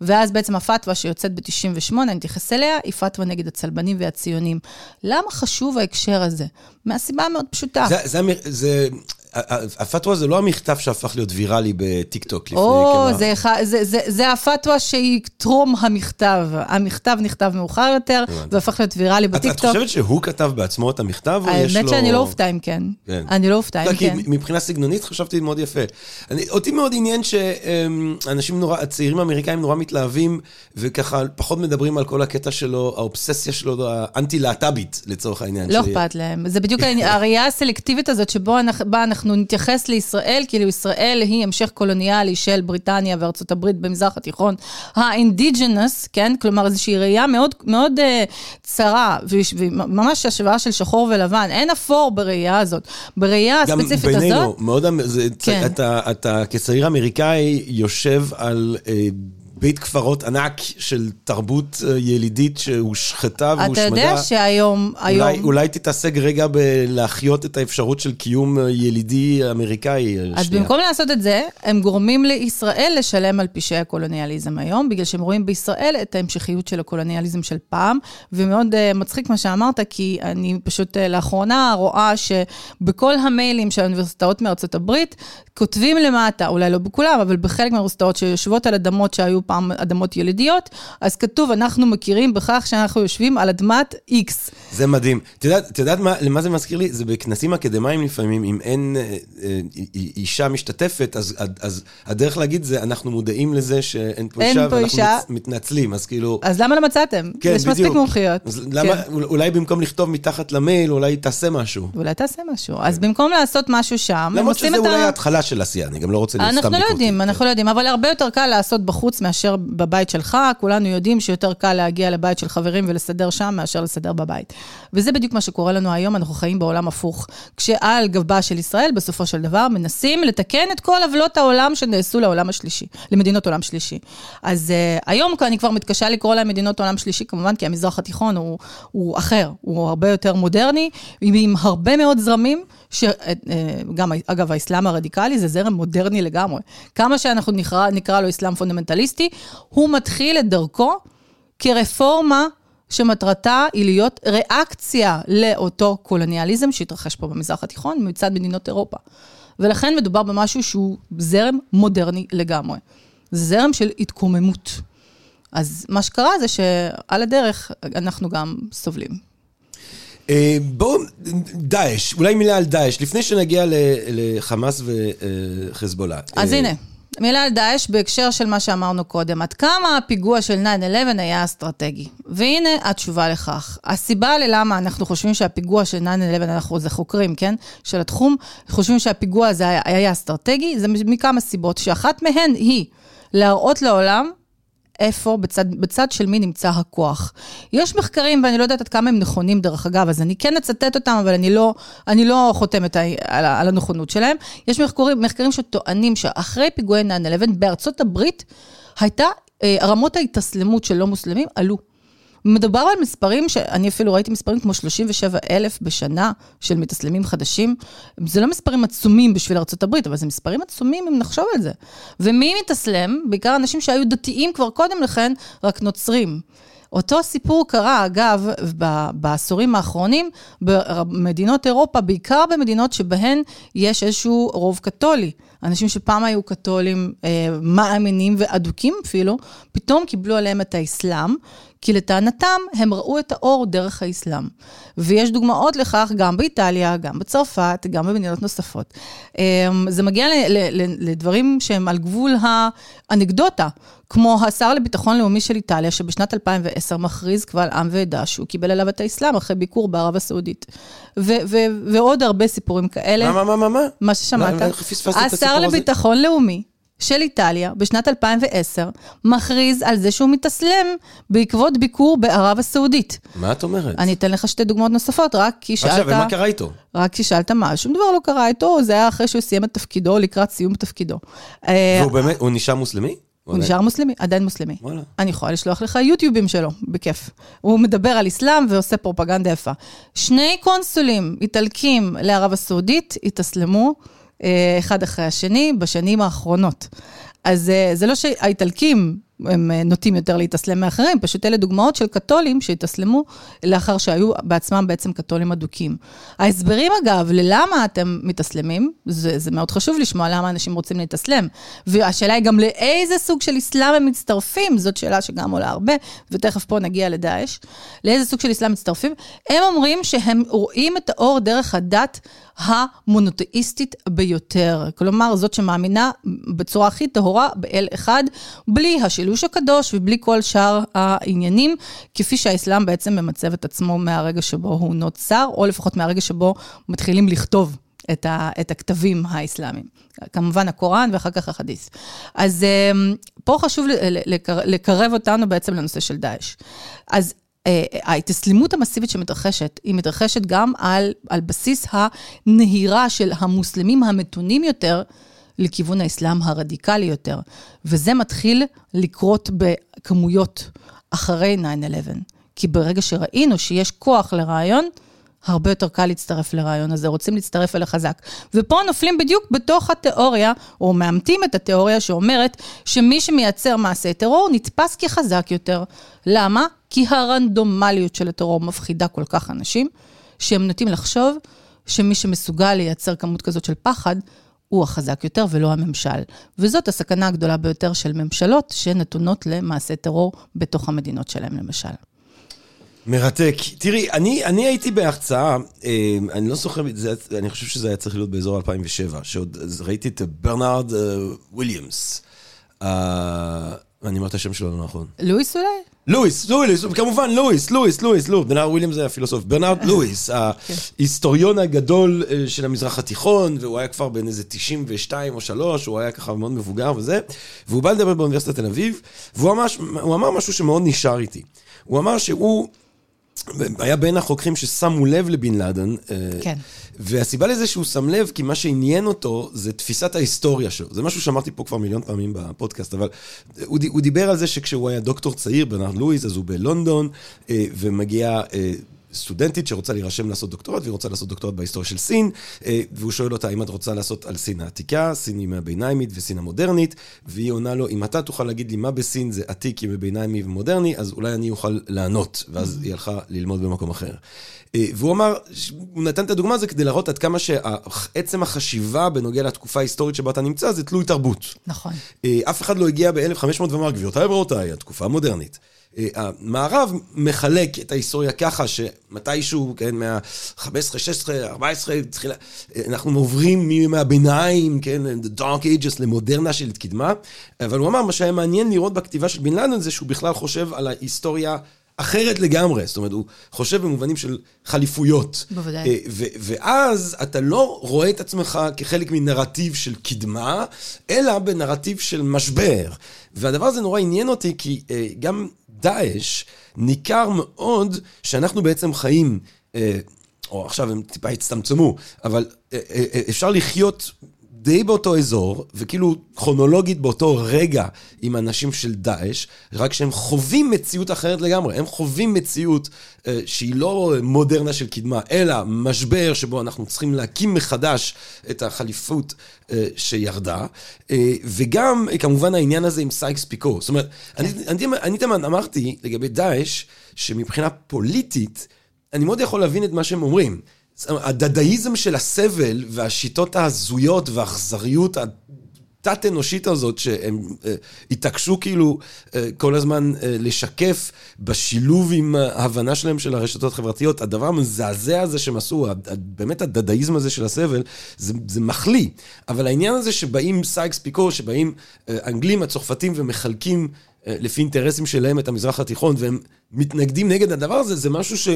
ואז בעצם הפתווה שיוצאת ב-98, אני אתייחס אליה, היא פתווה נגד הצלבנים והציונים. למה חשוב ההקשר הזה? מהסיבה המאוד פשוטה. זה, זה, זה, הפתווה זה לא המכתב שהפך להיות ויראלי בטיקטוק לפני או, זה, זה, זה, זה הפתווה שהיא טרום המכתב. המכתב נכתב מאוחר יותר, והפך להיות ויראלי בטיקטוק. את חושבת שהוא כתב בעצמו את המכתב, או יש לו... האמת שאני לא אופתע אם כן. כן. אני לא אופתע אם כן. מבחינה סגנונית חשבתי מאוד יפה. אני, אותי מאוד עניין שאנשים נורא, הצעירים האמריקאים נורא מתלהבים, וככה פחות מדברים על כל הקטע שלו, האובססיה שלו, האנטי-להט"בית, לצורך העניין. לא אכפת להם. זה בדיוק הראייה הסלקטיבית הזאת, שבה אנחנו נתייחס לישראל, כאילו ישראל היא המשך קולוניאלי של בריטניה וארצות הברית במזרח התיכון, האינדיג'נס, כן? כלומר, איזושהי ראייה מאוד, מאוד uh, צרה, וממש השוואה של שחור ולבן. אין אפור בראייה הזאת. בראייה הספציפית הזאת... גם בינינו, מאוד, זה, כן. אתה, אתה כצעיר אמריקאי יושב על... Uh, בית קברות ענק של תרבות אה, ילידית שהושחתה והושמדה. אתה יודע שהיום... אולי, היום... אולי תתעסק רגע בלהחיות את האפשרות של קיום אה, ילידי אמריקאי. אה, אז שנייה. במקום לעשות את זה, הם גורמים לישראל לשלם על פשעי הקולוניאליזם היום, בגלל שהם רואים בישראל את ההמשכיות של הקולוניאליזם של פעם, ומאוד uh, מצחיק מה שאמרת, כי אני פשוט uh, לאחרונה רואה שבכל המיילים של האוניברסיטאות מארצות הברית, כותבים למטה, אולי לא בכולם, אבל בחלק מהאוניברסיטאות שיושבות על אדמות שהיו פעם אדמות ילידיות, אז כתוב, אנחנו מכירים בכך שאנחנו יושבים על אדמת X. זה מדהים. את יודעת, יודעת מה, למה זה מזכיר לי? זה בכנסים אקדמיים לפעמים, אם אין אה, אה, אישה משתתפת, אז, אז הדרך להגיד זה, אנחנו מודעים לזה שאין פה אישה, ואנחנו אישה. מתנצלים, אז כאילו... אז למה לא מצאתם? כן, יש בדיוק. מספיק מומחיות. אז כן. למה, אולי במקום לכתוב מתחת למייל, אולי תעשה משהו. אולי תעשה משהו. כן. אז במקום לעשות משהו שם, למרות שזה אולי ההתחלה של עשייה, אני גם לא רוצה להיות סתם ביקורתי. אנחנו לא יודעים, אנחנו לא יודעים, אבל הרבה יותר קל לעשות בחוץ מאשר בבית שלך, כולנו יודעים שיותר קל להגיע לבית של חברים ולסדר שם מאשר לסדר בבית. וזה בדיוק מה שקורה לנו היום, אנחנו חיים בעולם הפוך. כשעל גבה של ישראל, בסופו של דבר, מנסים לתקן את כל עוולות העולם שנעשו לעולם השלישי, למדינות עולם שלישי. אז uh, היום אני כבר מתקשה לקרוא להם מדינות עולם שלישי, כמובן, כי המזרח התיכון הוא, הוא אחר, הוא הרבה יותר מודרני, עם הרבה מאוד זרמים. שגם, אה, אגב, האסלאם הרדיקלי זה זרם מודרני לגמרי. כמה שאנחנו נקרא, נקרא לו אסלאם פונדמנטליסטי, הוא מתחיל את דרכו כרפורמה שמטרתה היא להיות ריאקציה לאותו קולוניאליזם שהתרחש פה במזרח התיכון מצד מדינות אירופה. ולכן מדובר במשהו שהוא זרם מודרני לגמרי. זה זרם של התקוממות. אז מה שקרה זה שעל הדרך אנחנו גם סובלים. אה, בואו, דאעש, אולי מילה על דאעש, לפני שנגיע לחמאס וחזבאללה. אז הנה, מילה על דאעש בהקשר של מה שאמרנו קודם. עד כמה הפיגוע של 9-11 היה אסטרטגי? והנה התשובה לכך. הסיבה ללמה אנחנו חושבים שהפיגוע של 9-11, אנחנו זה חוקרים, כן? של התחום, חושבים שהפיגוע הזה היה, היה אסטרטגי, זה מכמה סיבות, שאחת מהן היא להראות לעולם איפה, בצד, בצד של מי נמצא הכוח. יש מחקרים, ואני לא יודעת עד כמה הם נכונים דרך אגב, אז אני כן אצטט אותם, אבל אני לא, אני לא חותמת על, על הנכונות שלהם. יש מחקרים, מחקרים שטוענים שאחרי פיגועי 9-11, בארצות הברית, הייתה, אה, רמות ההתאסלמות של לא מוסלמים עלו. מדובר על מספרים שאני אפילו ראיתי מספרים כמו 37 אלף בשנה של מתאסלמים חדשים. זה לא מספרים עצומים בשביל ארה"ב, אבל זה מספרים עצומים אם נחשוב על זה. ומי מתאסלם? בעיקר אנשים שהיו דתיים כבר קודם לכן, רק נוצרים. אותו סיפור קרה, אגב, בעשורים האחרונים במדינות אירופה, בעיקר במדינות שבהן יש איזשהו רוב קתולי. אנשים שפעם היו קתולים אה, מאמינים ואדוקים אפילו, פתאום קיבלו עליהם את האסלאם, כי לטענתם הם ראו את האור דרך האסלאם. ויש דוגמאות לכך גם באיטליה, גם בצרפת, גם במדינות נוספות. אמ, זה מגיע לדברים שהם על גבול האנקדוטה, כמו השר לביטחון לאומי של איטליה, שבשנת 2010 מכריז קבל עם ועדה שהוא קיבל אליו את האסלאם אחרי ביקור בערב הסעודית. ועוד הרבה סיפורים כאלה. מה, מה, מה, מה? מה ששמעת. השר לביטחון לאומי. של איטליה בשנת 2010 מכריז על זה שהוא מתאסלם בעקבות ביקור בערב הסעודית. מה את אומרת? אני אתן לך שתי דוגמאות נוספות, רק כי שאלת... עכשיו, ומה קרה איתו? רק כי שאלת מה, שום דבר לא קרה איתו, זה היה אחרי שהוא סיים את תפקידו, לקראת סיום תפקידו. אה, והוא באמת, הוא נשאר מוסלמי? הוא נשאר מוסלמי, עדיין מוסלמי. וואלה. אני יכולה לשלוח לך יוטיובים שלו, בכיף. הוא מדבר על אסלאם ועושה פרופגנדה יפה. שני קונסולים איטלקים לערב הסעודית התאסלמו. אה, אחד אחרי השני בשנים האחרונות. אז אה, זה לא שהאיטלקים הם אה, נוטים יותר להתאסלם מאחרים, פשוט אלה דוגמאות של קתולים שהתאסלמו לאחר שהיו בעצמם בעצם קתולים אדוקים. ההסברים אגב, ללמה אתם מתאסלמים, זה, זה מאוד חשוב לשמוע למה אנשים רוצים להתאסלם. והשאלה היא גם לאיזה סוג של אסלאם הם מצטרפים, זאת שאלה שגם עולה הרבה, ותכף פה נגיע לדאעש. לאיזה סוג של אסלאם מצטרפים? הם אומרים שהם רואים את האור דרך הדת המונותאיסטית ביותר. כלומר, זאת שמאמינה בצורה הכי טהורה באל אחד, בלי השילוש הקדוש ובלי כל שאר העניינים, כפי שהאסלאם בעצם ממצב את עצמו מהרגע שבו הוא נוצר, או לפחות מהרגע שבו מתחילים לכתוב את, ה, את הכתבים האסלאמיים. כמובן הקוראן ואחר כך החדית'. אז אמ, פה חשוב לקרב אותנו בעצם לנושא של דאעש. אז ההתאסלמות המסיבית שמתרחשת, היא מתרחשת גם על, על בסיס הנהירה של המוסלמים המתונים יותר לכיוון האסלאם הרדיקלי יותר. וזה מתחיל לקרות בכמויות אחרי 9-11. כי ברגע שראינו שיש כוח לרעיון, הרבה יותר קל להצטרף לרעיון הזה, רוצים להצטרף אל החזק. ופה נופלים בדיוק בתוך התיאוריה, או מאמתים את התיאוריה שאומרת שמי שמייצר מעשי טרור נתפס כחזק יותר. למה? כי הרנדומליות של הטרור מפחידה כל כך אנשים, שהם נוטים לחשוב שמי שמסוגל לייצר כמות כזאת של פחד, הוא החזק יותר ולא הממשל. וזאת הסכנה הגדולה ביותר של ממשלות שנתונות למעשי טרור בתוך המדינות שלהם, למשל. מרתק. תראי, אני, אני הייתי בהרצאה, אה, אני לא זוכר, אני חושב שזה היה צריך להיות באזור 2007, שעוד ראיתי את ברנרד אה, וויליאמס. אה, אני אומר את השם שלו לא נכון. לואיס אולי? לואיס, לואיס, כמובן לואיס, לואיס, לואיס, לואיס, ברנרד וויליאמס זה הפילוסוף. ברנרד לואיס, ההיסטוריון הגדול של המזרח התיכון, והוא היה כבר בן איזה 92 או 3, הוא היה ככה מאוד מבוגר וזה, והוא בא לדבר באוניברסיטת תל אביב, והוא אמר משהו שמאוד נשאר איתי. הוא אמר שהוא... היה בין החוקרים ששמו לב לבן לאדן. אה, כן. והסיבה לזה שהוא שם לב, כי מה שעניין אותו זה תפיסת ההיסטוריה שלו. זה משהו שאמרתי פה כבר מיליון פעמים בפודקאסט, אבל הוא, הוא דיבר על זה שכשהוא היה דוקטור צעיר, ברנרד לואיז, אז הוא בלונדון, אה, ומגיע... סטודנטית שרוצה להירשם לעשות דוקטורט, והיא רוצה לעשות דוקטורט בהיסטוריה של סין, אה, והוא שואל אותה אם את רוצה לעשות על סין העתיקה, סין ימי הביניימית וסין המודרנית, והיא עונה לו, אם אתה תוכל להגיד לי מה בסין זה עתיק, ימי ביניימי ומודרני, אז אולי אני אוכל לענות, ואז היא הלכה ללמוד במקום אחר. אה, והוא אמר, הוא נתן את הדוגמה הזו כדי להראות עד כמה שעצם החשיבה בנוגע לתקופה ההיסטורית שבה אתה נמצא זה תלוי תרבות. נכון. אה, אף אחד לא הגיע ב-1500 ואמר, גבירותיי ורבותיי, התקופה המודרנית. אה, המערב מחלק את ההיסטוריה ככה שמתישהו, כן, מה-15, 16, 14, תחילה, אנחנו עוברים מימי הביניים, כן, the dark ages למודרנה של קדמה, אבל הוא אמר, מה שהיה מעניין לראות בכתיבה של בן לאדן זה שהוא בכלל חושב על ההיסטוריה אחרת לגמרי, זאת אומרת, הוא חושב במובנים של חליפויות. בוודאי. אה, ואז אתה לא רואה את עצמך כחלק מנרטיב של קדמה, אלא בנרטיב של משבר. והדבר הזה נורא עניין אותי, כי אה, גם דאעש, ניכר מאוד שאנחנו בעצם חיים, אה, או עכשיו הם טיפה הצטמצמו, אבל אפשר לחיות די באותו אזור, וכאילו כרונולוגית באותו רגע עם אנשים של דאעש, רק שהם חווים מציאות אחרת לגמרי. הם חווים מציאות אה, שהיא לא מודרנה של קדמה, אלא משבר שבו אנחנו צריכים להקים מחדש את החליפות אה, שירדה. אה, וגם, אה, כמובן, העניין הזה עם סייקס פיקו. זאת אומרת, כן. אני, אני, אני תמיד אמרתי לגבי דאעש, שמבחינה פוליטית, אני מאוד יכול להבין את מה שהם אומרים. הדדאיזם של הסבל והשיטות ההזויות והאכזריות התת-אנושית הזאת, שהם אה, התעקשו כאילו אה, כל הזמן אה, לשקף בשילוב עם ההבנה שלהם של הרשתות החברתיות, הדבר המזעזע הזה שהם עשו, באמת הדדאיזם הזה של הסבל, זה, זה מחליא. אבל העניין הזה שבאים סייקס פיקו, שבאים אה, אנגלים הצרפתים ומחלקים אה, לפי אינטרסים שלהם את המזרח התיכון, והם מתנגדים נגד הדבר הזה, זה משהו ש...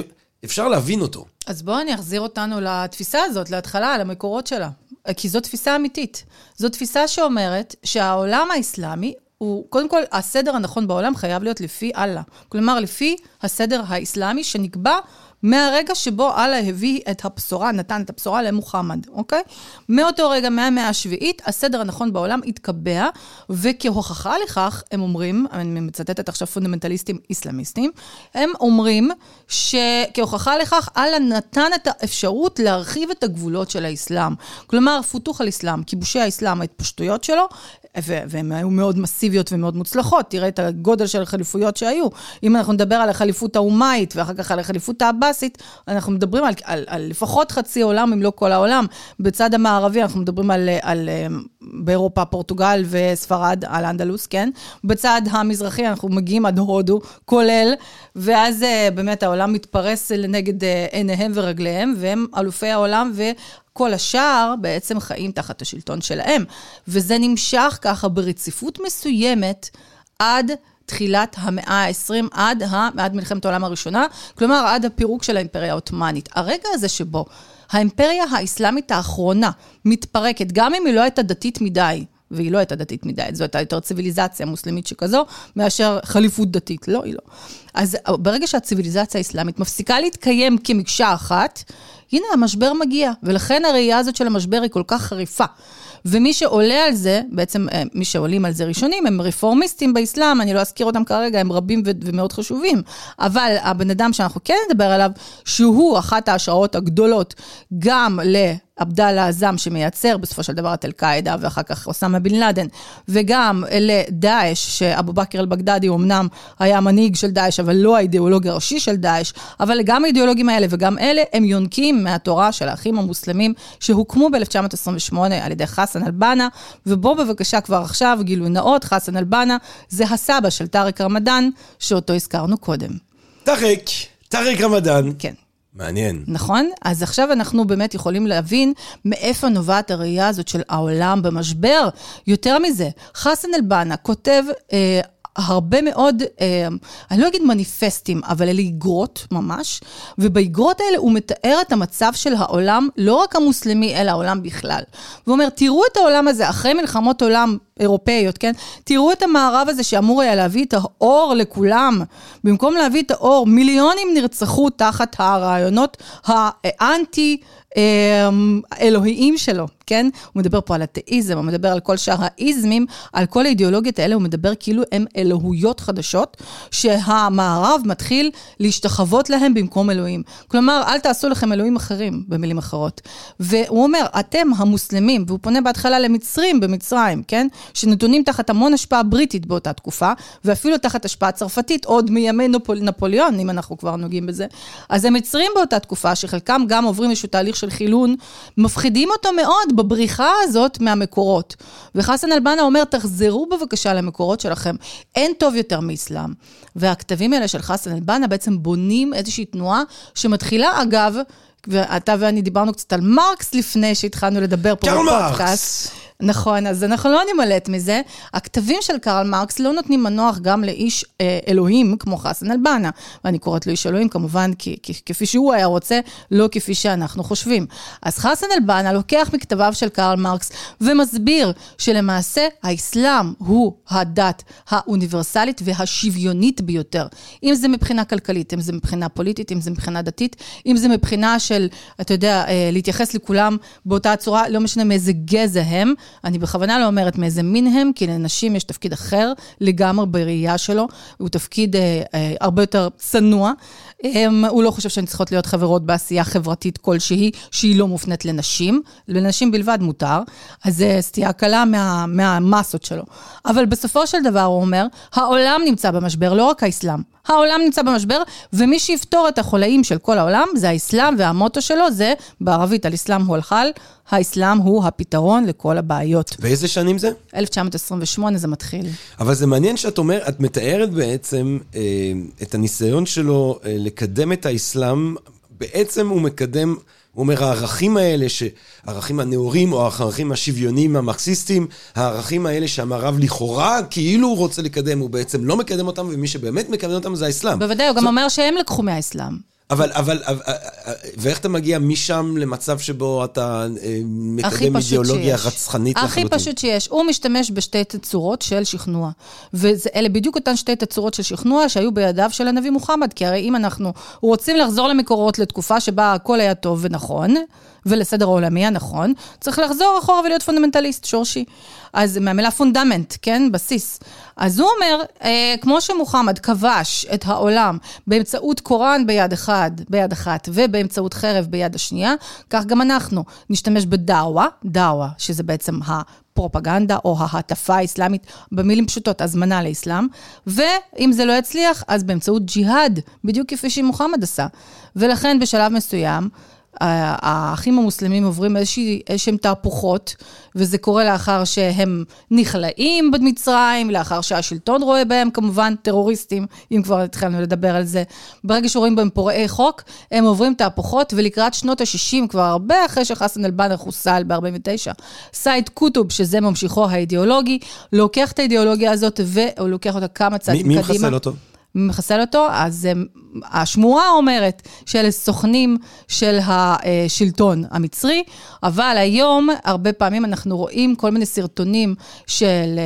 אפשר להבין אותו. אז בואו אני אחזיר אותנו לתפיסה הזאת, להתחלה, למקורות שלה. כי זו תפיסה אמיתית. זו תפיסה שאומרת שהעולם האסלאמי הוא, קודם כל, הסדר הנכון בעולם חייב להיות לפי אללה. כלומר, לפי הסדר האסלאמי שנקבע מהרגע שבו אללה הביא את הבשורה, נתן את הבשורה למוחמד, אוקיי? מאותו רגע, מהמאה השביעית, הסדר הנכון בעולם התקבע, וכהוכחה לכך, הם אומרים, אני מצטטת עכשיו פונדמנטליסטים איסלאמיסטים, הם אומרים שכהוכחה לכך, אללה נתן את האפשרות להרחיב את הגבולות של האסלאם. כלומר, פותוח על אסלאם, כיבושי האסלאם, ההתפשטויות שלו, והן היו מאוד מסיביות ומאוד מוצלחות. תראה את הגודל של החליפויות שהיו. אם אנחנו נדבר על החליפות האומאית ואחר כך על החליפות העבאסית, אנחנו מדברים על, על, על לפחות חצי עולם, אם לא כל העולם. בצד המערבי אנחנו מדברים על, על, על באירופה, פורטוגל וספרד, על אנדלוס, כן? בצד המזרחי אנחנו מגיעים עד הודו, כולל, ואז אה, באמת העולם מתפרס לנגד אה, עיניהם ורגליהם, והם אלופי העולם, ו... כל השאר בעצם חיים תחת השלטון שלהם. וזה נמשך ככה ברציפות מסוימת עד תחילת המאה ה-20, עד, עד מלחמת העולם הראשונה, כלומר עד הפירוק של האימפריה העות'מאנית. הרגע הזה שבו האימפריה האסלאמית האחרונה מתפרקת, גם אם היא לא הייתה דתית מדי, והיא לא הייתה דתית מדי, זו הייתה יותר ציוויליזציה מוסלמית שכזו, מאשר חליפות דתית. לא, היא לא. אז ברגע שהציוויליזציה האסלאמית מפסיקה להתקיים כמקשה אחת, הנה, המשבר מגיע, ולכן הראייה הזאת של המשבר היא כל כך חריפה. ומי שעולה על זה, בעצם אה, מי שעולים על זה ראשונים, הם רפורמיסטים באסלאם, אני לא אזכיר אותם כרגע, הם רבים ו- ומאוד חשובים. אבל הבן אדם שאנחנו כן נדבר עליו, שהוא אחת ההשראות הגדולות גם ל... עבדאללה עזאם שמייצר בסופו של דבר את אל-קאעידה ואחר כך אוסאמה בן לאדן, וגם לדאעש, שאבו בכר אל-בגדדי אמנם היה מנהיג של דאעש, אבל לא האידיאולוג הראשי של דאעש, אבל גם האידיאולוגים האלה וגם אלה, הם יונקים מהתורה של האחים המוסלמים שהוקמו ב-1928 על ידי חסן אל-בנה, ובוא בבקשה כבר עכשיו, גילוי נאות, חסן אל-בנה זה הסבא של טארק רמדאן, שאותו הזכרנו קודם. טארק, טארק רמדאן. כן. מעניין. נכון? אז עכשיו אנחנו באמת יכולים להבין מאיפה נובעת הראייה הזאת של העולם במשבר. יותר מזה, חסן אל-בנה כותב... אה, הרבה מאוד, אה, אני לא אגיד מניפסטים, אבל אלה איגרות ממש, ובאיגרות האלה הוא מתאר את המצב של העולם, לא רק המוסלמי, אלא העולם בכלל. והוא אומר, תראו את העולם הזה, אחרי מלחמות עולם אירופאיות, כן? תראו את המערב הזה שאמור היה להביא את האור לכולם. במקום להביא את האור, מיליונים נרצחו תחת הרעיונות האנטי... אמ, אלוהיים שלו, כן? הוא מדבר פה על אתאיזם, הוא מדבר על כל שאר האיזמים, על כל האידיאולוגיות האלה, הוא מדבר כאילו הם אלוהויות חדשות, שהמערב מתחיל להשתחוות להם במקום אלוהים. כלומר, אל תעשו לכם אלוהים אחרים, במילים אחרות. והוא אומר, אתם המוסלמים, והוא פונה בהתחלה למצרים במצרים, כן? שנתונים תחת המון השפעה בריטית באותה תקופה, ואפילו תחת השפעה צרפתית, עוד מימי נפול, נפוליאון, אם אנחנו כבר נוגעים בזה. אז המצרים באותה תקופה, שחלקם גם עוברים איזשהו תהליך של חילון, מפחידים אותו מאוד בבריחה הזאת מהמקורות. וחסן אלבנה אומר, תחזרו בבקשה למקורות שלכם, אין טוב יותר מאסלאם. והכתבים האלה של חסן אלבנה בעצם בונים איזושהי תנועה שמתחילה, אגב, ואתה ואני דיברנו קצת על מרקס לפני שהתחלנו לדבר פה בפודקאסט. נכון, אז אנחנו לא נמלט מזה. הכתבים של קרל מרקס לא נותנים מנוח גם לאיש אה, אלוהים כמו חסן אלבנה. ואני קוראת לו איש אלוהים כמובן כי, כי, כפי שהוא היה רוצה, לא כפי שאנחנו חושבים. אז חסן אלבנה לוקח מכתביו של קרל מרקס ומסביר שלמעשה האסלאם הוא הדת האוניברסלית והשוויונית ביותר. אם זה מבחינה כלכלית, אם זה מבחינה פוליטית, אם זה מבחינה דתית, אם זה מבחינה של, אתה יודע, אה, להתייחס לכולם באותה צורה, לא משנה מאיזה גזע הם. אני בכוונה לא אומרת מאיזה מין הם, כי לנשים יש תפקיד אחר לגמרי בראייה שלו, הוא תפקיד אה, אה, הרבה יותר צנוע. הם, הוא לא חושב שהן צריכות להיות חברות בעשייה חברתית כלשהי, שהיא לא מופנית לנשים, לנשים בלבד מותר, אז זה סטייה קלה מה, מהמסות שלו. אבל בסופו של דבר, הוא אומר, העולם נמצא במשבר, לא רק האסלאם. העולם נמצא במשבר, ומי שיפתור את החולאים של כל העולם זה האסלאם, והמוטו שלו זה, בערבית על אסלאם הוא אל-חל, האסלאם הוא הפתרון לכל הבעיות. באיזה שנים זה? 1928 זה מתחיל. אבל זה מעניין שאת אומרת, את מתארת בעצם אה, את הניסיון שלו אה, לקדם את האסלאם, בעצם הוא מקדם... הוא אומר, הערכים האלה, הערכים הנאורים או הערכים השוויוניים המרקסיסטיים, הערכים האלה שהמערב לכאורה כאילו הוא רוצה לקדם, הוא בעצם לא מקדם אותם, ומי שבאמת מקדם אותם זה האסלאם. בוודאי, הוא גם אומר שהם לקחו מהאסלאם. אבל, אבל, אבל, ואיך אתה מגיע משם למצב שבו אתה אה, מקדם אידיאולוגיה שיש. רצחנית הכי לחלוטין? פשוט שיש. הוא משתמש בשתי תצורות של שכנוע. ואלה בדיוק אותן שתי תצורות של שכנוע שהיו בידיו של הנביא מוחמד. כי הרי אם אנחנו רוצים לחזור למקורות לתקופה שבה הכל היה טוב ונכון, ולסדר העולמי הנכון, צריך לחזור אחורה ולהיות פונדמנטליסט, שורשי. אז מהמילה fundament, כן? בסיס. אז הוא אומר, אה, כמו שמוחמד כבש את העולם באמצעות קוראן ביד אחד, ביד אחת, ובאמצעות חרב ביד השנייה, כך גם אנחנו נשתמש בדאווה, דאווה, שזה בעצם הפרופגנדה או ההטפה האסלאמית, במילים פשוטות, הזמנה לאסלאם, ואם זה לא יצליח, אז באמצעות ג'יהאד, בדיוק כפי שמוחמד עשה. ולכן בשלב מסוים, האחים המוסלמים עוברים איזשהם תהפוכות, וזה קורה לאחר שהם נכלאים במצרים, לאחר שהשלטון רואה בהם כמובן טרוריסטים, אם כבר התחלנו לדבר על זה. ברגע שרואים בהם פורעי חוק, הם עוברים תהפוכות, ולקראת שנות ה-60, כבר הרבה אחרי שחסן אל-בנא חוסל ב-49, סייד קוטוב, שזה ממשיכו האידיאולוגי, לוקח את האידיאולוגיה הזאת, והוא לוקח אותה כמה צעדים קדימה. מי מחסל אותו? מחסל אותו, אז השמועה אומרת שאלה סוכנים של השלטון המצרי, אבל היום הרבה פעמים אנחנו רואים כל מיני סרטונים של,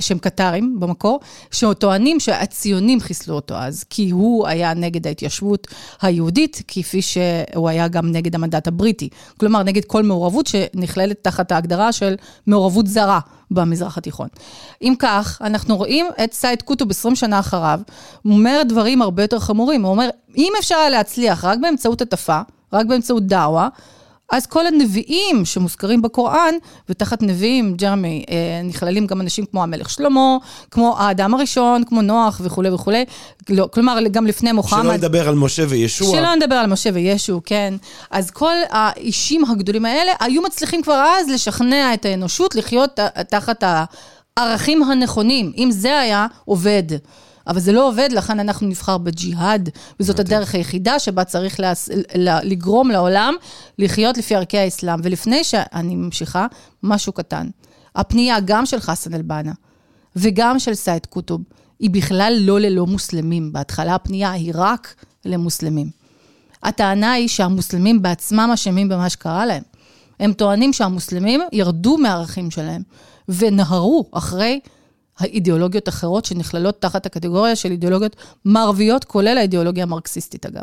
שהם קטרים במקור, שטוענים שהציונים חיסלו אותו אז, כי הוא היה נגד ההתיישבות היהודית, כפי שהוא היה גם נגד המנדט הבריטי. כלומר, נגד כל מעורבות שנכללת תחת ההגדרה של מעורבות זרה. במזרח התיכון. אם כך, אנחנו רואים את סייד קוטוב 20 שנה אחריו, הוא אומר דברים הרבה יותר חמורים. הוא אומר, אם אפשר היה להצליח רק באמצעות הטפה, רק באמצעות דאווה, אז כל הנביאים שמוזכרים בקוראן, ותחת נביאים, ג'רמי, אה, נכללים גם אנשים כמו המלך שלמה, כמו האדם הראשון, כמו נוח וכולי וכולי. לא, כלומר, גם לפני מוחמד. שלא לדבר על משה וישוע. שלא נדבר על משה וישו, כן. אז כל האישים הגדולים האלה היו מצליחים כבר אז לשכנע את האנושות לחיות תחת הערכים הנכונים. אם זה היה עובד. אבל זה לא עובד, לכן אנחנו נבחר בג'יהאד, וזאת הדרך היחידה שבה צריך להס... לגרום לעולם לחיות לפי ערכי האסלאם. ולפני שאני ממשיכה, משהו קטן. הפנייה גם של חסן אל-בנא וגם של סייד קוטוב, היא בכלל לא ללא מוסלמים. בהתחלה הפנייה היא רק למוסלמים. הטענה היא שהמוסלמים בעצמם אשמים במה שקרה להם. הם טוענים שהמוסלמים ירדו מהערכים שלהם ונהרו אחרי האידיאולוגיות אחרות שנכללות תחת הקטגוריה של אידיאולוגיות מערביות, כולל האידיאולוגיה המרקסיסטית אגב.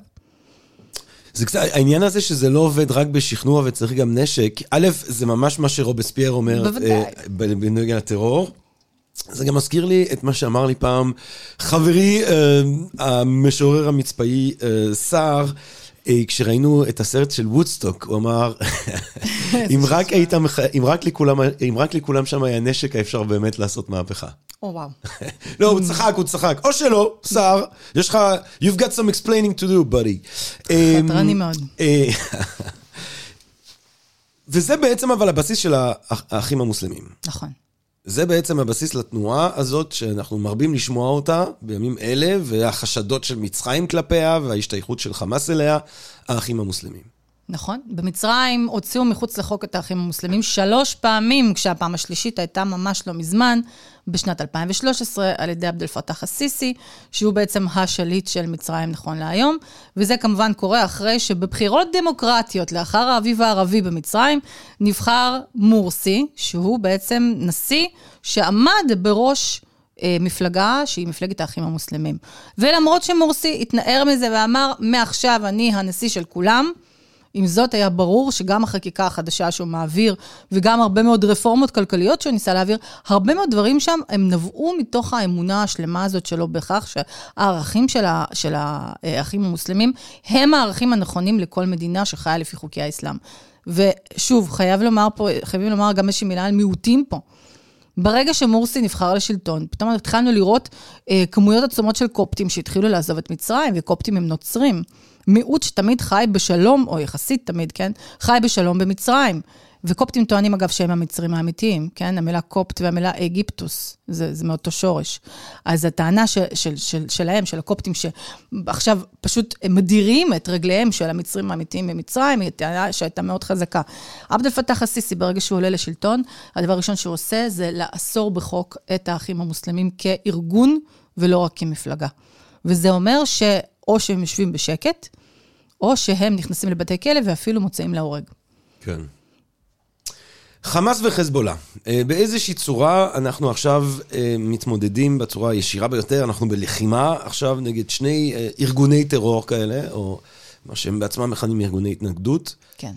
זה קצת, העניין הזה שזה לא עובד רק בשכנוע וצריך גם נשק, א', זה ממש מה שרובספייר אומר, בוודאי. אה, בנוגע לטרור. זה גם מזכיר לי את מה שאמר לי פעם חברי, אה, המשורר המצפאי, אה, סער, כשראינו את הסרט של וודסטוק, הוא אמר, אם רק היית, אם רק לכולם, אם רק לכולם שם היה נשק, אפשר באמת לעשות מהפכה. או וואו. לא, הוא צחק, הוא צחק. או שלא, שר, יש לך, you've got some explaining to do, buddy. חתרני מאוד. אה, וזה בעצם אבל הבסיס של האחים המוסלמים. נכון. זה בעצם הבסיס לתנועה הזאת, שאנחנו מרבים לשמוע אותה בימים אלה, והחשדות של מצרים כלפיה, וההשתייכות של חמאס אליה, האחים המוסלמים. נכון. במצרים הוציאו מחוץ לחוק את האחים המוסלמים שלוש פעמים, כשהפעם השלישית הייתה ממש לא מזמן, בשנת 2013, על ידי עבד אל-פתאח א-סיסי, שהוא בעצם השליט של מצרים נכון להיום. וזה כמובן קורה אחרי שבבחירות דמוקרטיות, לאחר האביב הערבי במצרים, נבחר מורסי, שהוא בעצם נשיא שעמד בראש... אה, מפלגה שהיא מפלגת האחים המוסלמים. ולמרות שמורסי התנער מזה ואמר, מעכשיו אני הנשיא של כולם, עם זאת, היה ברור שגם החקיקה החדשה שהוא מעביר, וגם הרבה מאוד רפורמות כלכליות שהוא ניסה להעביר, הרבה מאוד דברים שם, הם נבעו מתוך האמונה השלמה הזאת שלו בכך שהערכים של, ה, של האחים המוסלמים הם הערכים הנכונים לכל מדינה שחיה לפי חוקי האסלאם. ושוב, חייב לומר פה, חייבים לומר גם איזושהי מילה על מיעוטים פה. ברגע שמורסי נבחר לשלטון, פתאום התחלנו לראות אה, כמויות עצומות של קופטים שהתחילו לעזוב את מצרים, וקופטים הם נוצרים. מיעוט שתמיד חי בשלום, או יחסית תמיד, כן? חי בשלום במצרים. וקופטים טוענים, אגב, שהם המצרים האמיתיים, כן? המילה קופט והמילה אגיפטוס, זה, זה מאותו שורש. אז הטענה של, של, של, שלהם, של הקופטים, שעכשיו פשוט מדירים את רגליהם של המצרים האמיתיים במצרים, היא טענה שהייתה מאוד חזקה. עבד אל-פתאח א-סיסי, ברגע שהוא עולה לשלטון, הדבר הראשון שהוא עושה זה לאסור בחוק את האחים המוסלמים כארגון, ולא רק כמפלגה. וזה אומר שאו שהם יושבים בשקט, או שהם נכנסים לבתי כלא ואפילו מוצאים להורג. כן. חמאס וחזבאללה, אה, באיזושהי צורה אנחנו עכשיו אה, מתמודדים בצורה הישירה ביותר, אנחנו בלחימה עכשיו נגד שני אה, ארגוני טרור כאלה, או מה שהם בעצמם מכנים ארגוני התנגדות. כן.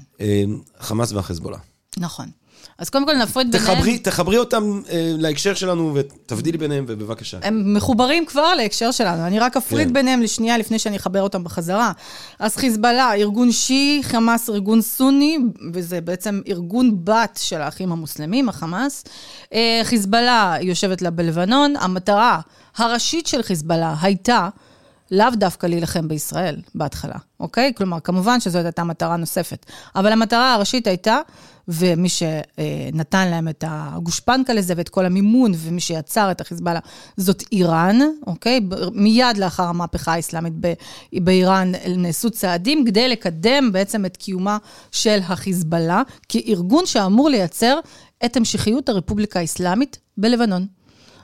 חמאס והחזבאללה. נכון. אז קודם כל נפריד ביניהם. תחברי, תחברי אותם אה, להקשר שלנו ותבדילי ביניהם, ובבקשה. הם מחוברים כבר להקשר שלנו, אני רק אפריד כן. ביניהם לשנייה לפני שאני אחבר אותם בחזרה. אז חיזבאללה, ארגון שיעי, חמאס ארגון סוני, וזה בעצם ארגון בת של האחים המוסלמים, החמאס. אה, חיזבאללה יושבת לה בלבנון, המטרה הראשית של חיזבאללה הייתה... לאו דווקא להילחם בישראל בהתחלה, אוקיי? כלומר, כמובן שזאת הייתה מטרה נוספת. אבל המטרה הראשית הייתה ומי שנתן להם את הגושפנקה לזה ואת כל המימון, ומי שיצר את החיזבאללה, זאת איראן, אוקיי? מיד לאחר המהפכה האסלאמית באיראן נעשו צעדים כדי לקדם בעצם את קיומה של החיזבאללה, כארגון שאמור לייצר את המשכיות הרפובליקה האסלאמית בלבנון.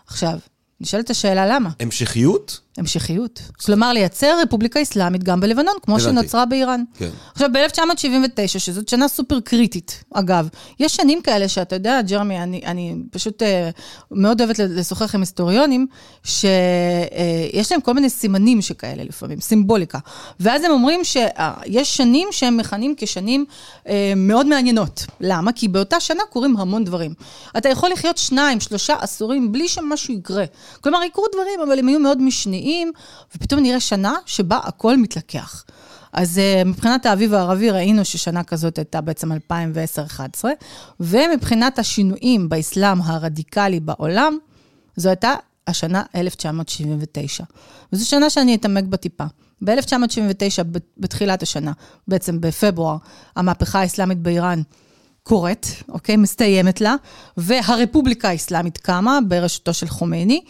עכשיו, נשאלת השאלה למה. המשכיות? המשכיות. כלומר, לייצר רפובליקה אסלאמית גם בלבנון, כמו הבנתי. שנוצרה באיראן. כן. עכשיו, ב-1979, שזאת שנה סופר קריטית, אגב, יש שנים כאלה שאתה יודע, ג'רמי, אני, אני פשוט uh, מאוד אוהבת לשוחח עם היסטוריונים, שיש uh, להם כל מיני סימנים שכאלה לפעמים, סימבוליקה. ואז הם אומרים שיש שנים שהם מכנים כשנים uh, מאוד מעניינות. למה? כי באותה שנה קורים המון דברים. אתה יכול לחיות שניים, שלושה עשורים בלי שמשהו יקרה. כלומר, יקרו דברים, אבל הם יהיו מאוד משניים. מגיעים, ופתאום נראה שנה שבה הכל מתלקח. אז uh, מבחינת האביב הערבי ראינו ששנה כזאת הייתה בעצם 2010-2011, ומבחינת השינויים באסלאם הרדיקלי בעולם, זו הייתה השנה 1979. וזו שנה שאני אתעמק בה טיפה. ב-1979, בתחילת השנה, בעצם בפברואר, המהפכה האסלאמית באיראן קורית, אוקיי? מסתיימת לה, והרפובליקה האסלאמית קמה בראשותו של חומייני,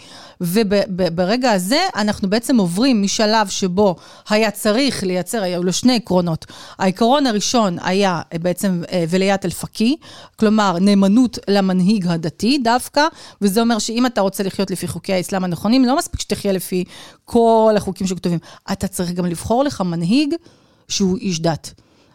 וברגע הזה אנחנו בעצם עוברים משלב שבו היה צריך לייצר, היו לו שני עקרונות. העיקרון הראשון היה בעצם אה, וליית אל-פקי, כלומר נאמנות למנהיג הדתי דווקא, וזה אומר שאם אתה רוצה לחיות לפי חוקי האסלאם הנכונים, לא מספיק שתחיה לפי כל החוקים שכתובים, אתה צריך גם לבחור לך מנהיג שהוא איש דת.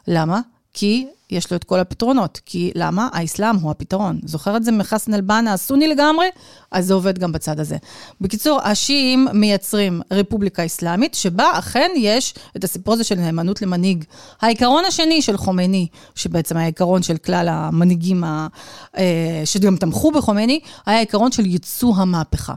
למה? כי יש לו את כל הפתרונות. כי למה? האסלאם הוא הפתרון. זוכר את זה מחסן אל-בנה הסוני לגמרי? אז זה עובד גם בצד הזה. בקיצור, השיעים מייצרים רפובליקה אסלאמית, שבה אכן יש את הסיפור הזה של נאמנות למנהיג. העיקרון השני של חומייני, שבעצם העיקרון של כלל המנהיגים ה, אה, שגם תמכו בחומייני, היה העיקרון של ייצוא המהפכה.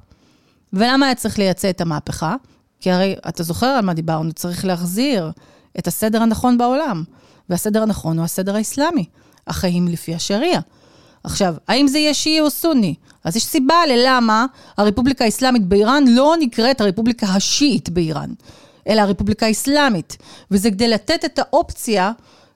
ולמה היה צריך לייצא את המהפכה? כי הרי, אתה זוכר על מה דיברנו, צריך להחזיר את הסדר הנכון בעולם. והסדר הנכון הוא הסדר האסלאמי, החיים לפי השריעה. עכשיו, האם זה יהיה שיעי או סוני? אז יש סיבה ללמה הרפובליקה האסלאמית באיראן לא נקראת הרפובליקה השיעית באיראן, אלא הרפובליקה האסלאמית. וזה כדי לתת את האופציה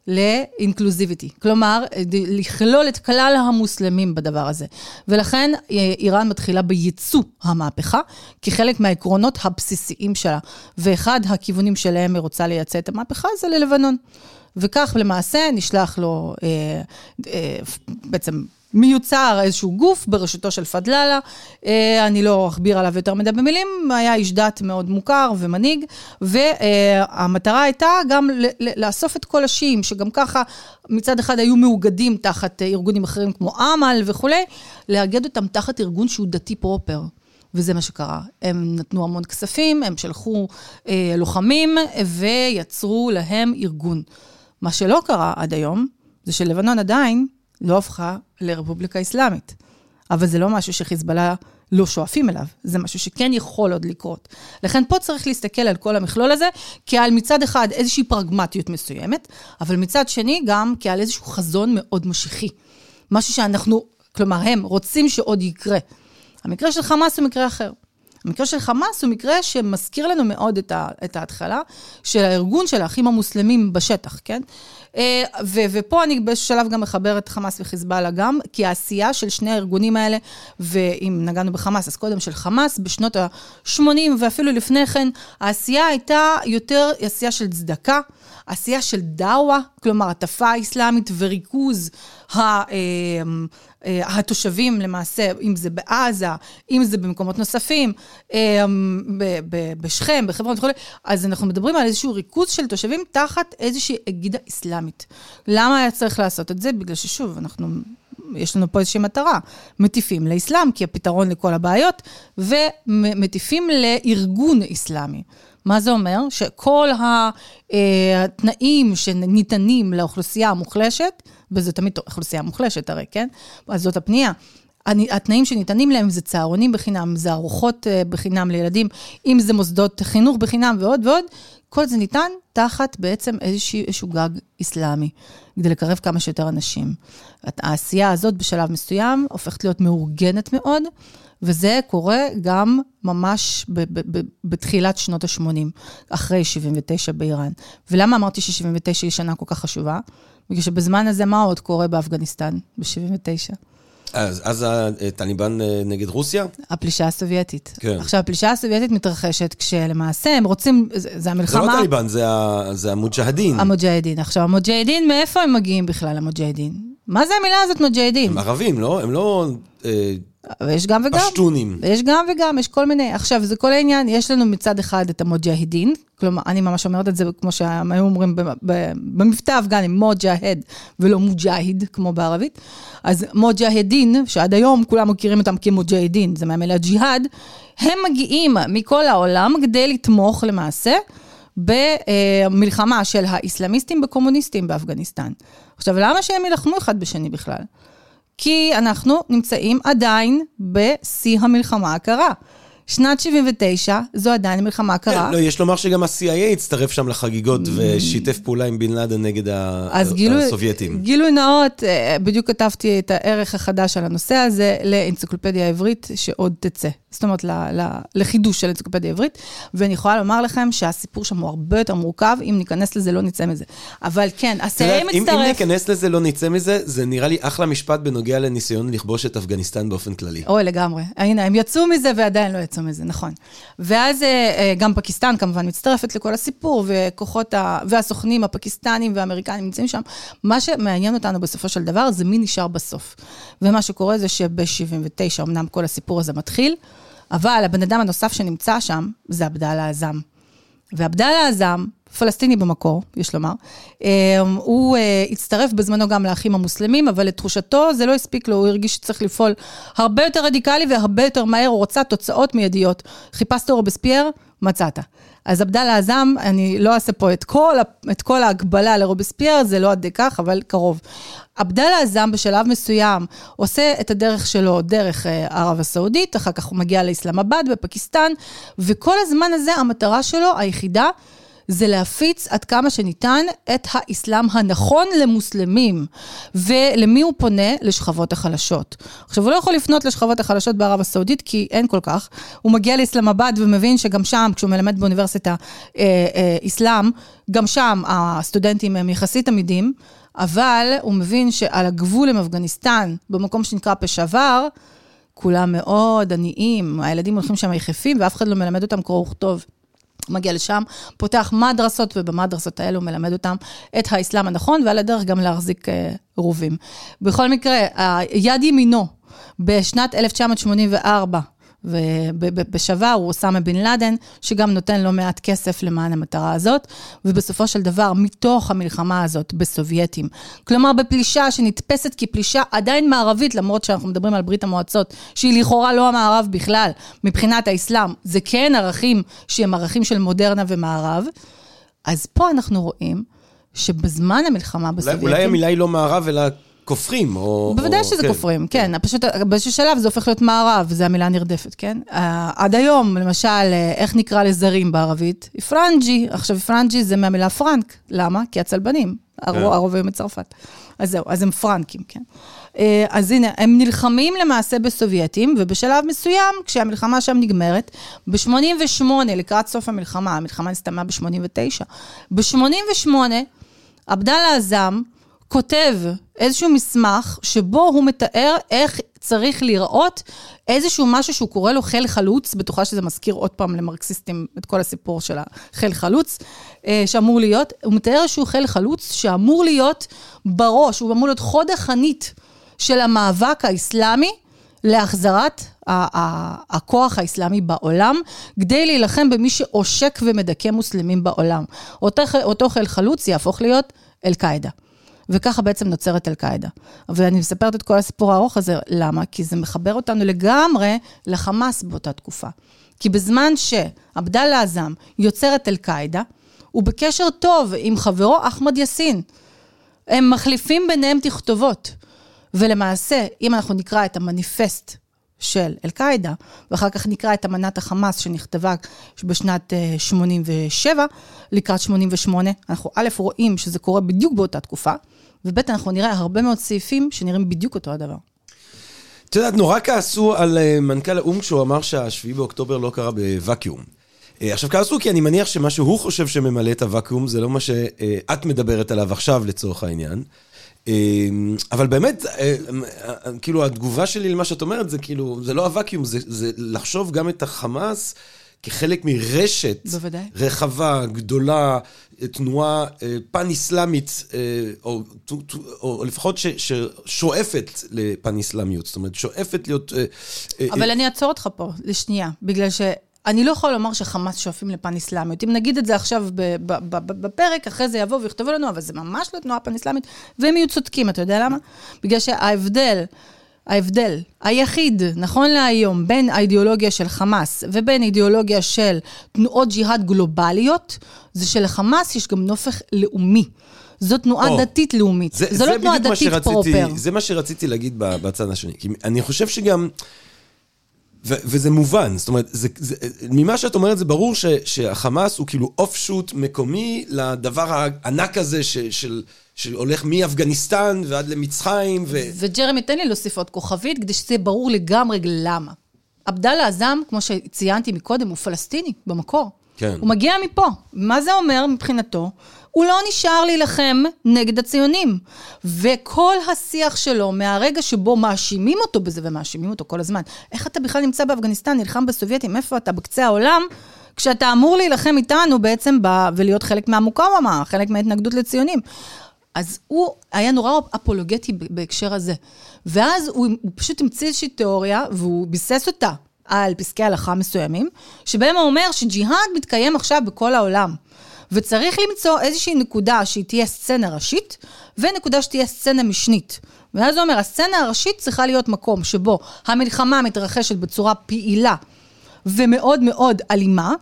לאינקלוזיביטי. כלומר, לכלול את כלל המוסלמים בדבר הזה. ולכן איראן מתחילה בייצוא המהפכה, כחלק מהעקרונות הבסיסיים שלה. ואחד הכיוונים שלהם היא רוצה לייצא את המהפכה זה ללבנון. וכך למעשה נשלח לו אה, אה, בעצם מיוצר איזשהו גוף בראשותו של פדללה, אה, אני לא אכביר עליו יותר מדי במילים, היה איש דת מאוד מוכר ומנהיג, והמטרה הייתה גם לאסוף את כל השיעים, שגם ככה מצד אחד היו מאוגדים תחת ארגונים אחרים כמו אמל וכולי, לאגד אותם תחת ארגון שהוא דתי פרופר. וזה מה שקרה. הם נתנו המון כספים, הם שלחו אה, לוחמים ויצרו להם ארגון. מה שלא קרה עד היום, זה שלבנון עדיין לא הפכה לרפובליקה אסלאמית. אבל זה לא משהו שחיזבאללה לא שואפים אליו, זה משהו שכן יכול עוד לקרות. לכן פה צריך להסתכל על כל המכלול הזה, כעל מצד אחד איזושהי פרגמטיות מסוימת, אבל מצד שני גם כעל איזשהו חזון מאוד משיחי. משהו שאנחנו, כלומר הם, רוצים שעוד יקרה. המקרה של חמאס הוא מקרה אחר. המקרה של חמאס הוא מקרה שמזכיר לנו מאוד את, ה, את ההתחלה של הארגון של האחים המוסלמים בשטח, כן? אה, ו- ופה אני באיזשהו שלב גם מחברת חמאס וחיזבאללה גם, כי העשייה של שני הארגונים האלה, ואם נגענו בחמאס, אז קודם של חמאס, בשנות ה-80 ואפילו לפני כן, העשייה הייתה יותר עשייה של צדקה. עשייה של דאווה, כלומר הטפה האסלאמית וריכוז התושבים למעשה, אם זה בעזה, אם זה במקומות נוספים, אה, בשכם, בחברון וכו', אז אנחנו מדברים על איזשהו ריכוז של תושבים תחת איזושהי אגידה אסלאמית. למה היה צריך לעשות את זה? בגלל ששוב, אנחנו יש לנו פה איזושהי מטרה. מטיפים לאסלאם, כי הפתרון לכל הבעיות, ומטיפים לארגון אסלאמי. מה זה אומר? שכל אה, התנאים שניתנים לאוכלוסייה המוחלשת, וזו תמיד אוכלוסייה מוחלשת הרי, כן? אז זאת הפנייה. התנאים שניתנים להם זה צהרונים בחינם, זה ארוחות אה, בחינם לילדים, אם זה מוסדות חינוך בחינם ועוד ועוד, כל זה ניתן תחת בעצם איזשהו, גג אסלאמי, כדי לקרב כמה שיותר אנשים. העשייה הזאת בשלב מסוים הופכת להיות מאורגנת מאוד, וזה קורה גם ממש ב- ב- ב- בתחילת שנות ה-80, אחרי 79 באיראן. ולמה אמרתי ש-79 היא שנה כל כך חשובה? בגלל שבזמן הזה מה עוד קורה באפגניסטן ב-79? אז, אז הטליבן אה, נגד רוסיה? הפלישה הסובייטית. כן. עכשיו, הפלישה הסובייטית מתרחשת כשלמעשה הם רוצים, זה, זה המלחמה... זה לא טליבן, זה, זה המוג'הדין. המוג'הדין. עכשיו, המוג'הדין, מאיפה הם מגיעים בכלל, המוג'הדין? מה זה המילה הזאת, מוג'הדין? הם ערבים, לא? הם לא... אה... ויש גם וגם. פשטונים. יש גם וגם, יש כל מיני. עכשיו, זה כל העניין, יש לנו מצד אחד את המוג'הדין, כלומר, אני ממש אומרת את זה כמו שהם היו אומרים במבטא האפגני, מוג'הד ולא מוג'היד, כמו בערבית. אז מוג'הדין, שעד היום כולם מכירים אותם כמוג'הדין, זה מהמילה ג'יהאד, הם מגיעים מכל העולם כדי לתמוך למעשה. במלחמה של האיסלאמיסטים בקומוניסטים באפגניסטן. עכשיו, למה שהם יילחמו אחד בשני בכלל? כי אנחנו נמצאים עדיין בשיא המלחמה הקרה. שנת 79, זו עדיין מלחמה קרה. כן, לא, יש לומר שגם ה-CIA הצטרף שם לחגיגות mm. ושיתף פעולה עם בן לאדן נגד הסובייטים. אז גילוי נאות, אה, בדיוק כתבתי את הערך החדש על הנושא הזה לאנציקלופדיה העברית שעוד תצא. זאת אומרת, לחידוש של אנציקלופדיה עברית, ואני יכולה לומר לכם שהסיפור שם הוא הרבה יותר מורכב, אם ניכנס לזה, לא נצא מזה. אבל כן, ה-CIA מצטרף... אם ניכנס לזה, לא נצא מזה, זה נראה לי אחלה משפט בנוגע לניסיון לכבוש את אפגניסטן באופן כללי. אוי, לגמרי. הנה, הם יצאו מזה ועדיין לא יצאו מזה, נכון. ואז אה, אה, גם פקיסטן כמובן מצטרפת לכל הסיפור, וכוחות ה... והסוכנים הפקיסטנים והאמריקנים נמצאים שם. מה שמעניין אותנו בסופו של דבר זה מי נשאר בסוף. ומה שקורה זה שב-79, אמנם כל הסיפור הזה מתחיל, אבל הבן אדם הנוסף שנמצא שם זה עבדאללה עזאם. ועבדאללה עזאם, פלסטיני במקור, יש לומר, אמ, הוא אה, הצטרף בזמנו גם לאחים המוסלמים, אבל לתחושתו זה לא הספיק לו, הוא הרגיש שצריך לפעול הרבה יותר רדיקלי והרבה יותר מהר, הוא רצה תוצאות מיידיות. חיפשת רובספייר, מצאת. אז עבדאללה עזאם, אני לא אעשה פה את כל, את כל ההקבלה לרובספייר, זה לא עד כך, אבל קרוב. עבדאללה עזאם בשלב מסוים עושה את הדרך שלו דרך אה, ערב הסעודית, אחר כך הוא מגיע לאסלאמבאד בפקיסטן, וכל הזמן הזה המטרה שלו, היחידה, זה להפיץ עד כמה שניתן את האסלאם הנכון למוסלמים. ולמי הוא פונה? לשכבות החלשות. עכשיו, הוא לא יכול לפנות לשכבות החלשות בערב הסעודית, כי אין כל כך. הוא מגיע לאסלאמבאד ומבין שגם שם, כשהוא מלמד באוניברסיטה אה, אה, אסלאם, גם שם הסטודנטים הם יחסית עמידים, אבל הוא מבין שעל הגבול עם אפגניסטן, במקום שנקרא פשוואר, כולם מאוד עניים, הילדים הולכים שם יחפים ואף אחד לא מלמד אותם קרוא וכתוב. מגיע לשם, פותח מדרסות, ובמדרסות האלו מלמד אותם את האסלאם הנכון, ועל הדרך גם להחזיק uh, רובים. בכל מקרה, יד ימינו, בשנת 1984, ובשווה הוא אוסאמה בן לאדן, שגם נותן לא מעט כסף למען המטרה הזאת, ובסופו של דבר, מתוך המלחמה הזאת בסובייטים, כלומר בפלישה שנתפסת כפלישה עדיין מערבית, למרות שאנחנו מדברים על ברית המועצות, שהיא לכאורה לא המערב בכלל, מבחינת האסלאם, זה כן ערכים שהם ערכים של מודרנה ומערב, אז פה אנחנו רואים שבזמן המלחמה בסובייטים... אולי המילה היא לא מערב, אלא... כופרים, או... בוודאי או, שזה כן. כופרים, כן. כן. פשוט באיזשהו שלב זה הופך להיות מערב, זו המילה הנרדפת, כן? אה, עד היום, למשל, אה, איך נקרא לזרים בערבית? فرنجي. עכשיו, فرنجي זה מהמילה פרנק. למה? כי הצלבנים, כן. הרוב מצרפת. אז זהו, אז הם פרנקים, כן? אה, אז הנה, הם נלחמים למעשה בסובייטים, ובשלב מסוים, כשהמלחמה שם נגמרת, ב-88, לקראת סוף המלחמה, המלחמה הסתיימה ב-89, ב-88, עבדאללה עזאם כותב איזשהו מסמך שבו הוא מתאר איך צריך להיראות איזשהו משהו שהוא קורא לו חיל חלוץ, בטוחה שזה מזכיר עוד פעם למרקסיסטים את כל הסיפור של החיל חלוץ, אה, שאמור להיות, הוא מתאר איזשהו חיל חלוץ שאמור להיות בראש, הוא אמור להיות חוד החנית של המאבק האסלאמי להחזרת הכוח האסלאמי בעולם, כדי להילחם במי שעושק ומדכא מוסלמים בעולם. אותו, אותו חיל חלוץ יהפוך להיות אל-קאעידה. וככה בעצם נוצרת אל-קאעידה. ואני מספרת את כל הסיפור הארוך הזה, למה? כי זה מחבר אותנו לגמרי לחמאס באותה תקופה. כי בזמן שעבדאללה עזאם יוצר את אל-קאעידה, הוא בקשר טוב עם חברו אחמד יאסין. הם מחליפים ביניהם תכתובות. ולמעשה, אם אנחנו נקרא את המניפסט של אל-קאעידה, ואחר כך נקרא את אמנת החמאס שנכתבה בשנת 87, אה, לקראת 88, אנחנו א', רואים שזה קורה בדיוק באותה תקופה, וב', אנחנו נראה הרבה מאוד סעיפים שנראים בדיוק אותו הדבר. את יודעת, נורא כעסו על אה, מנכ"ל האו"ם כשהוא אמר שהשביעי באוקטובר לא קרה בוואקיום. אה, עכשיו כעסו כי אני מניח שמה שהוא חושב שממלא את הוואקיום זה לא מה שאת מדברת עליו עכשיו לצורך העניין. אמ, אבל באמת, אה, אה, כאילו התגובה שלי למה שאת אומרת זה כאילו, זה לא הוואקיום, זה, זה לחשוב גם את החמאס כחלק מרשת בוודאי. רחבה, גדולה, תנועה אה, פן-אסלאמית, או, או, או לפחות ש, ששואפת לפן-אסלאמיות, זאת אומרת, שואפת להיות... אבל אני אעצור אותך פה לשנייה, בגלל ש... אני לא יכולה לומר שחמאס שואפים לפן אסלאמיות. אם נגיד את זה עכשיו בפרק, אחרי זה יבואו ויכתבו לנו, אבל זה ממש לא תנועה פן אסלאמית, והם יהיו צודקים, אתה יודע למה? בגלל שההבדל, ההבדל היחיד, נכון להיום, בין האידיאולוגיה של חמאס ובין אידיאולוגיה של תנועות ג'יהאד גלובליות, זה שלחמאס יש גם נופך לאומי. זו תנועה oh, דתית לאומית, זה, זו לא תנועה דתית שרציתי, פרופר. זה מה שרציתי להגיד בצד השני. כי אני חושב שגם... וזה מובן, זאת אומרת, זה, זה, ממה שאת אומרת זה ברור ש- שהחמאס הוא כאילו אוף שוט מקומי לדבר הענק הזה ש- של... שהולך מאפגניסטן ועד למצרים ו... וג'רמי, תן לי להוסיף עוד כוכבית, כדי שזה ברור לגמרי למה. עבדאללה עזאם, כמו שציינתי מקודם, הוא פלסטיני במקור. כן. הוא מגיע מפה. מה זה אומר מבחינתו? הוא לא נשאר להילחם נגד הציונים. וכל השיח שלו, מהרגע שבו מאשימים אותו בזה, ומאשימים אותו כל הזמן, איך אתה בכלל נמצא באפגניסטן, נלחם בסובייטים, איפה אתה בקצה העולם, כשאתה אמור להילחם איתנו בעצם ב... ולהיות חלק מהמוקאוומה, חלק מההתנגדות לציונים. אז הוא היה נורא אפולוגטי בהקשר הזה. ואז הוא, הוא פשוט המציא איזושהי תיאוריה, והוא ביסס אותה על פסקי הלכה מסוימים, שבהם הוא אומר שג'יהאד מתקיים עכשיו בכל העולם. וצריך למצוא איזושהי נקודה שהיא תהיה סצנה ראשית, ונקודה שתהיה סצנה משנית. ואז הוא אומר, הסצנה הראשית צריכה להיות מקום שבו המלחמה מתרחשת בצורה פעילה ומאוד מאוד אלימה,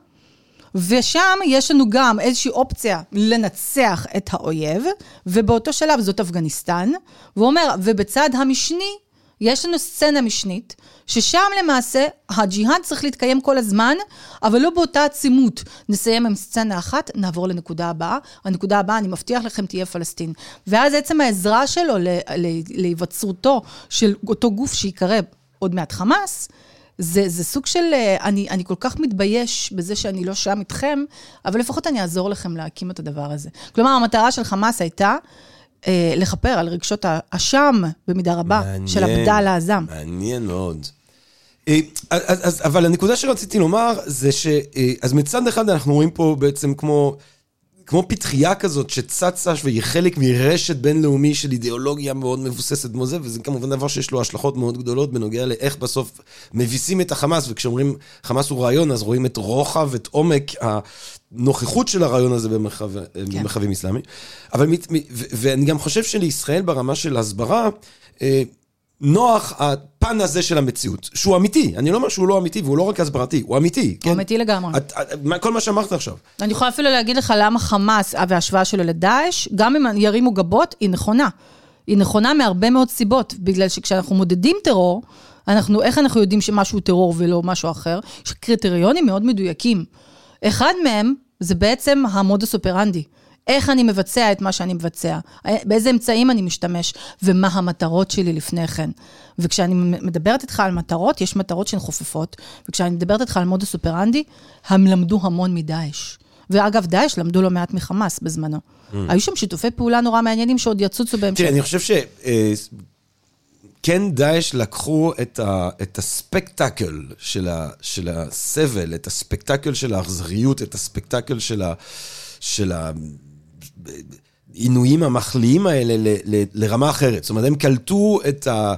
ושם יש לנו גם איזושהי אופציה לנצח את האויב, ובאותו שלב זאת אפגניסטן, והוא אומר, ובצד המשני, יש לנו סצנה משנית, ששם למעשה הג'יהאד צריך להתקיים כל הזמן, אבל לא באותה עצימות. נסיים עם סצנה אחת, נעבור לנקודה הבאה. הנקודה הבאה, אני מבטיח לכם, תהיה פלסטין. ואז עצם העזרה שלו להיווצרותו של אותו גוף שיקרא עוד מעט חמאס, זה, זה סוג של, אה, אני, אני כל כך מתבייש בזה שאני לא שם איתכם, אבל לפחות אני אעזור לכם להקים את הדבר הזה. כלומר, המטרה של חמאס הייתה אה, לכפר על רגשות האשם, במידה רבה, מעניין, של עבדאללה עזאם. מעניין מאוד. אה, אז, אז, אבל הנקודה שרציתי לומר זה ש... אה, אז מצד אחד אנחנו רואים פה בעצם כמו... כמו פתחייה כזאת שצצה והיא חלק מרשת בינלאומי של אידיאולוגיה מאוד מבוססת כמו זה, וזה כמובן דבר שיש לו השלכות מאוד גדולות בנוגע לאיך בסוף מביסים את החמאס, וכשאומרים חמאס הוא רעיון, אז רואים את רוחב, את עומק הנוכחות של הרעיון הזה במרחב, כן. במרחבים אסלאמיים. אבל, ואני גם חושב שלישראל ברמה של הסברה, אה, נוח הפן הזה של המציאות, שהוא אמיתי. אני לא אומר שהוא לא אמיתי, והוא לא רק הסברתי, הוא אמיתי. הוא כן? אמיתי לגמרי. את, את, כל מה שאמרת עכשיו. אני יכולה אפילו להגיד לך למה חמאס וההשוואה שלו לדאעש, גם אם ירימו גבות, היא נכונה. היא נכונה מהרבה מאוד סיבות, בגלל שכשאנחנו מודדים טרור, אנחנו, איך אנחנו יודעים שמשהו טרור ולא משהו אחר? יש קריטריונים מאוד מדויקים. אחד מהם זה בעצם המודוס אופרנדי. איך אני מבצע את מה שאני מבצע, באיזה אמצעים אני משתמש, ומה המטרות שלי לפני כן. וכשאני מדברת איתך על מטרות, יש מטרות שהן חופפות, וכשאני מדברת איתך על מודוס אופרנדי, הם למדו המון מדאעש. ואגב, דאעש למדו לא מעט מחמאס בזמנו. היו שם שיתופי פעולה נורא מעניינים שעוד יצוצו בהמשך. תראה, אני חושב ש... אה, כן דאעש לקחו את, ה, את הספקטקל של, ה, של הסבל, את הספקטקל של האכזריות, את הספקטקל של, ה, של העינויים המחליאים האלה ל, ל, לרמה אחרת. זאת אומרת, הם קלטו את ה...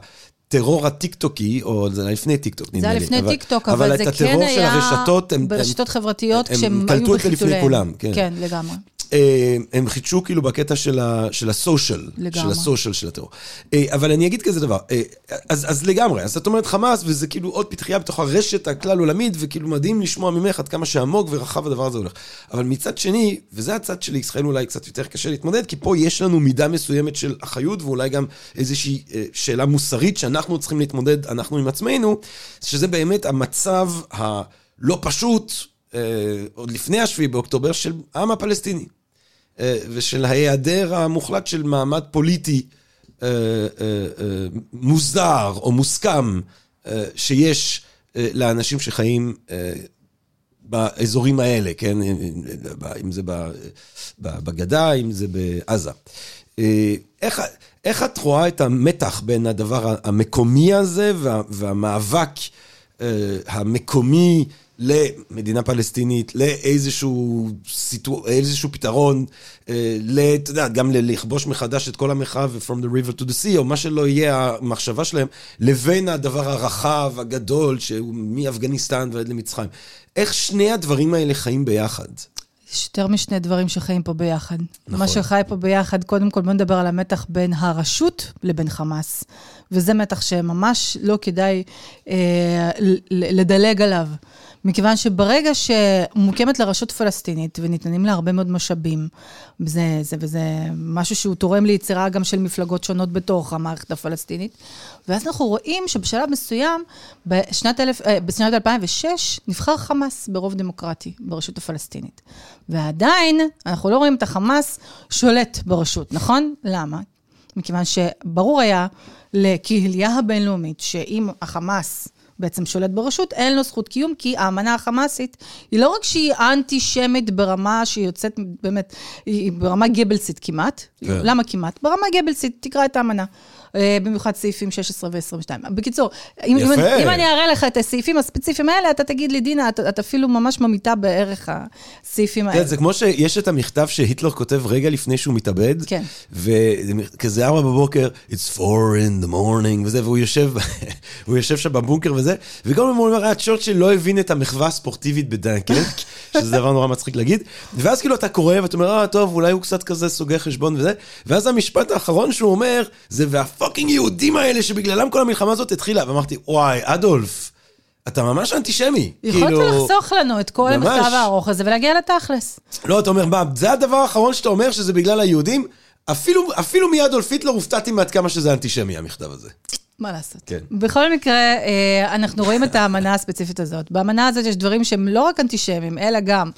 הטרור הטיקטוקי, או זה היה לפני טיקטוק, נדמה לי. זה היה לפני טיקטוק, אבל, אבל זה כן היה... הרשתות, הם, ברשתות הם, חברתיות, הם, כשהם הם היו קלטו את זה לפני בחיתוליהם. כולם, כן. כן, לגמרי. אה, הם חידשו כאילו בקטע של, הסושיאל, לגמרי. של הסושיאל של הטרור. אה, אבל אני אגיד כזה דבר, אה, אז, אז לגמרי, אז את אומרת חמאס, וזה כאילו עוד פתחייה בתוך הרשת הכלל עולמית, וכאילו מדהים לשמוע ממך עד כמה שעמוק ורחב הדבר הזה הולך. אבל מצד שני, וזה הצד של ישראל אולי קצת יותר קשה להתמודד, כי פה יש לנו מידה מסוימת של אחריות, ואולי גם איזושהי שאלה מוסרית שאנחנו צריכים להתמודד, אנחנו עם עצמנו, שזה באמת המצב הלא פשוט, עוד לפני השביעי באוקטובר, של העם הפלסטיני. אה, ושל ההיעדר המוחלט של מעמד פוליטי אה, אה, אה, מוסדר או מוסכם אה, שיש אה, לאנשים שחיים אה, באזורים האלה, כן? אה, אה, אם זה בגדה, אם זה בעזה. אה, איך, איך את רואה את המתח בין הדבר המקומי הזה וה, והמאבק אה, המקומי למדינה פלסטינית, לאיזשהו סיטו, איזשהו פתרון, אה, ל- אתה יודע, גם לכבוש מחדש את כל המרחב ו-From the river to the sea, או מה שלא יהיה המחשבה שלהם, לבין הדבר הרחב, הגדול, שהוא מאפגניסטן ועד למצרים. איך שני הדברים האלה חיים ביחד? יש יותר משני דברים שחיים פה ביחד. נכון. מה שחי פה ביחד, קודם כל בוא נדבר על המתח בין הרשות לבין חמאס. וזה מתח שממש לא כדאי אה, לדלג עליו. מכיוון שברגע שמוקמת לרשות פלסטינית וניתנים לה הרבה מאוד משאבים, זה, זה, וזה משהו שהוא תורם ליצירה גם של מפלגות שונות בתוך המערכת הפלסטינית, ואז אנחנו רואים שבשלב מסוים, בשנת, אלף, אה, בשנת 2006, נבחר חמאס ברוב דמוקרטי ברשות הפלסטינית. ועדיין, אנחנו לא רואים את החמאס שולט ברשות, נכון? למה? מכיוון שברור היה לקהילייה הבינלאומית שאם החמאס בעצם שולט ברשות, אין לו זכות קיום, כי האמנה החמאסית היא לא רק שהיא אנטי-שמית ברמה שהיא יוצאת באמת, היא ברמה גבלסית כמעט. כן. למה כמעט? ברמה גבלסית, תקרא את האמנה. אה, במיוחד סעיפים 16 ו-22. בקיצור, אם, אם, אם אני אראה לך את הסעיפים הספציפיים האלה, אתה תגיד לי, דינה, את, את אפילו ממש ממיתה בערך הסעיפים האלה. כן, זה כמו שיש את המכתב שהיטלר כותב רגע לפני שהוא מתאבד, כן. וכזה ארבע בבוקר, it's four in the morning, וזה, והוא יושב, הוא יושב שם בבונקר וזה, וגם הוא אומר, אה, צ'רצ'יל לא הבין את המחווה הספורטיבית בדנקרק, שזה דבר נורא מצחיק להגיד, ואז כאילו אתה קורא ואתה אומר, אה, טוב, אולי הוא קצת כזה סוגר חשבון וזה, ואז המשפט האחרון שהוא אומר, זה והפאקינג יהודים האלה שבגללם כל המלחמה הזאת התחילה, ואמרתי, וואי, אדולף, אתה ממש אנטישמי. יכולת כאילו- לחסוך לנו את כל ממש. המכתב הארוך הזה ולהגיע לתכלס. לא, אתה אומר, מה, זה הדבר האחרון שאתה אומר שזה בגלל היהודים? אפילו, אפילו מאדולף היטלר הופתעתי מעד כמה שזה אנטישמי, המכתב הזה. מה לעשות? כן. בכל מקרה, אה, אנחנו רואים את האמנה הספציפית הזאת. באמנה הזאת יש דברים שהם לא רק אנטישמיים, אלא גם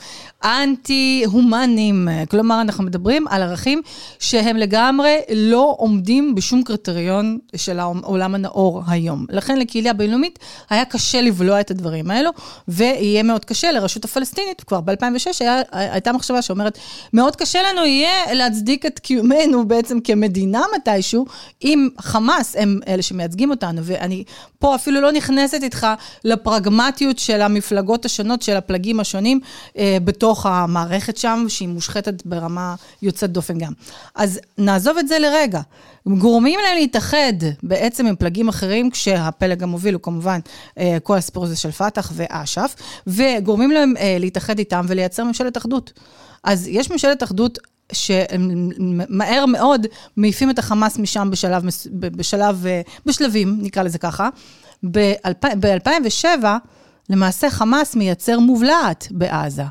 אנטי-הומנים. כלומר, אנחנו מדברים על ערכים שהם לגמרי לא עומדים בשום קריטריון של העולם הנאור היום. לכן לקהילה הבינלאומית היה קשה לבלוע את הדברים האלו, ויהיה מאוד קשה לרשות הפלסטינית, כבר ב-2006 היה, הייתה מחשבה שאומרת, מאוד קשה לנו יהיה להצדיק את קיומנו בעצם כמדינה מתישהו, אם חמאס הם אלה שמייצגים אותנו, ואני פה אפילו לא נכנסת איתך לפרגמטיות של המפלגות השונות, של הפלגים השונים, אה, בתוך המערכת שם, שהיא מושחתת ברמה יוצאת דופן גם. אז נעזוב את זה לרגע. גורמים להם להתאחד בעצם עם פלגים אחרים, כשהפלג המוביל הוא כמובן אה, כל הסיפור הזה של פת"ח ואש"ף, וגורמים להם אה, להתאחד איתם ולייצר ממשלת אחדות. אז יש ממשלת אחדות שמהר מאוד מעיפים את החמאס משם בשלב, בשלב, אה, בשלבים, נקרא לזה ככה. ב-2007, למעשה חמאס מייצר מובלעת בעזה.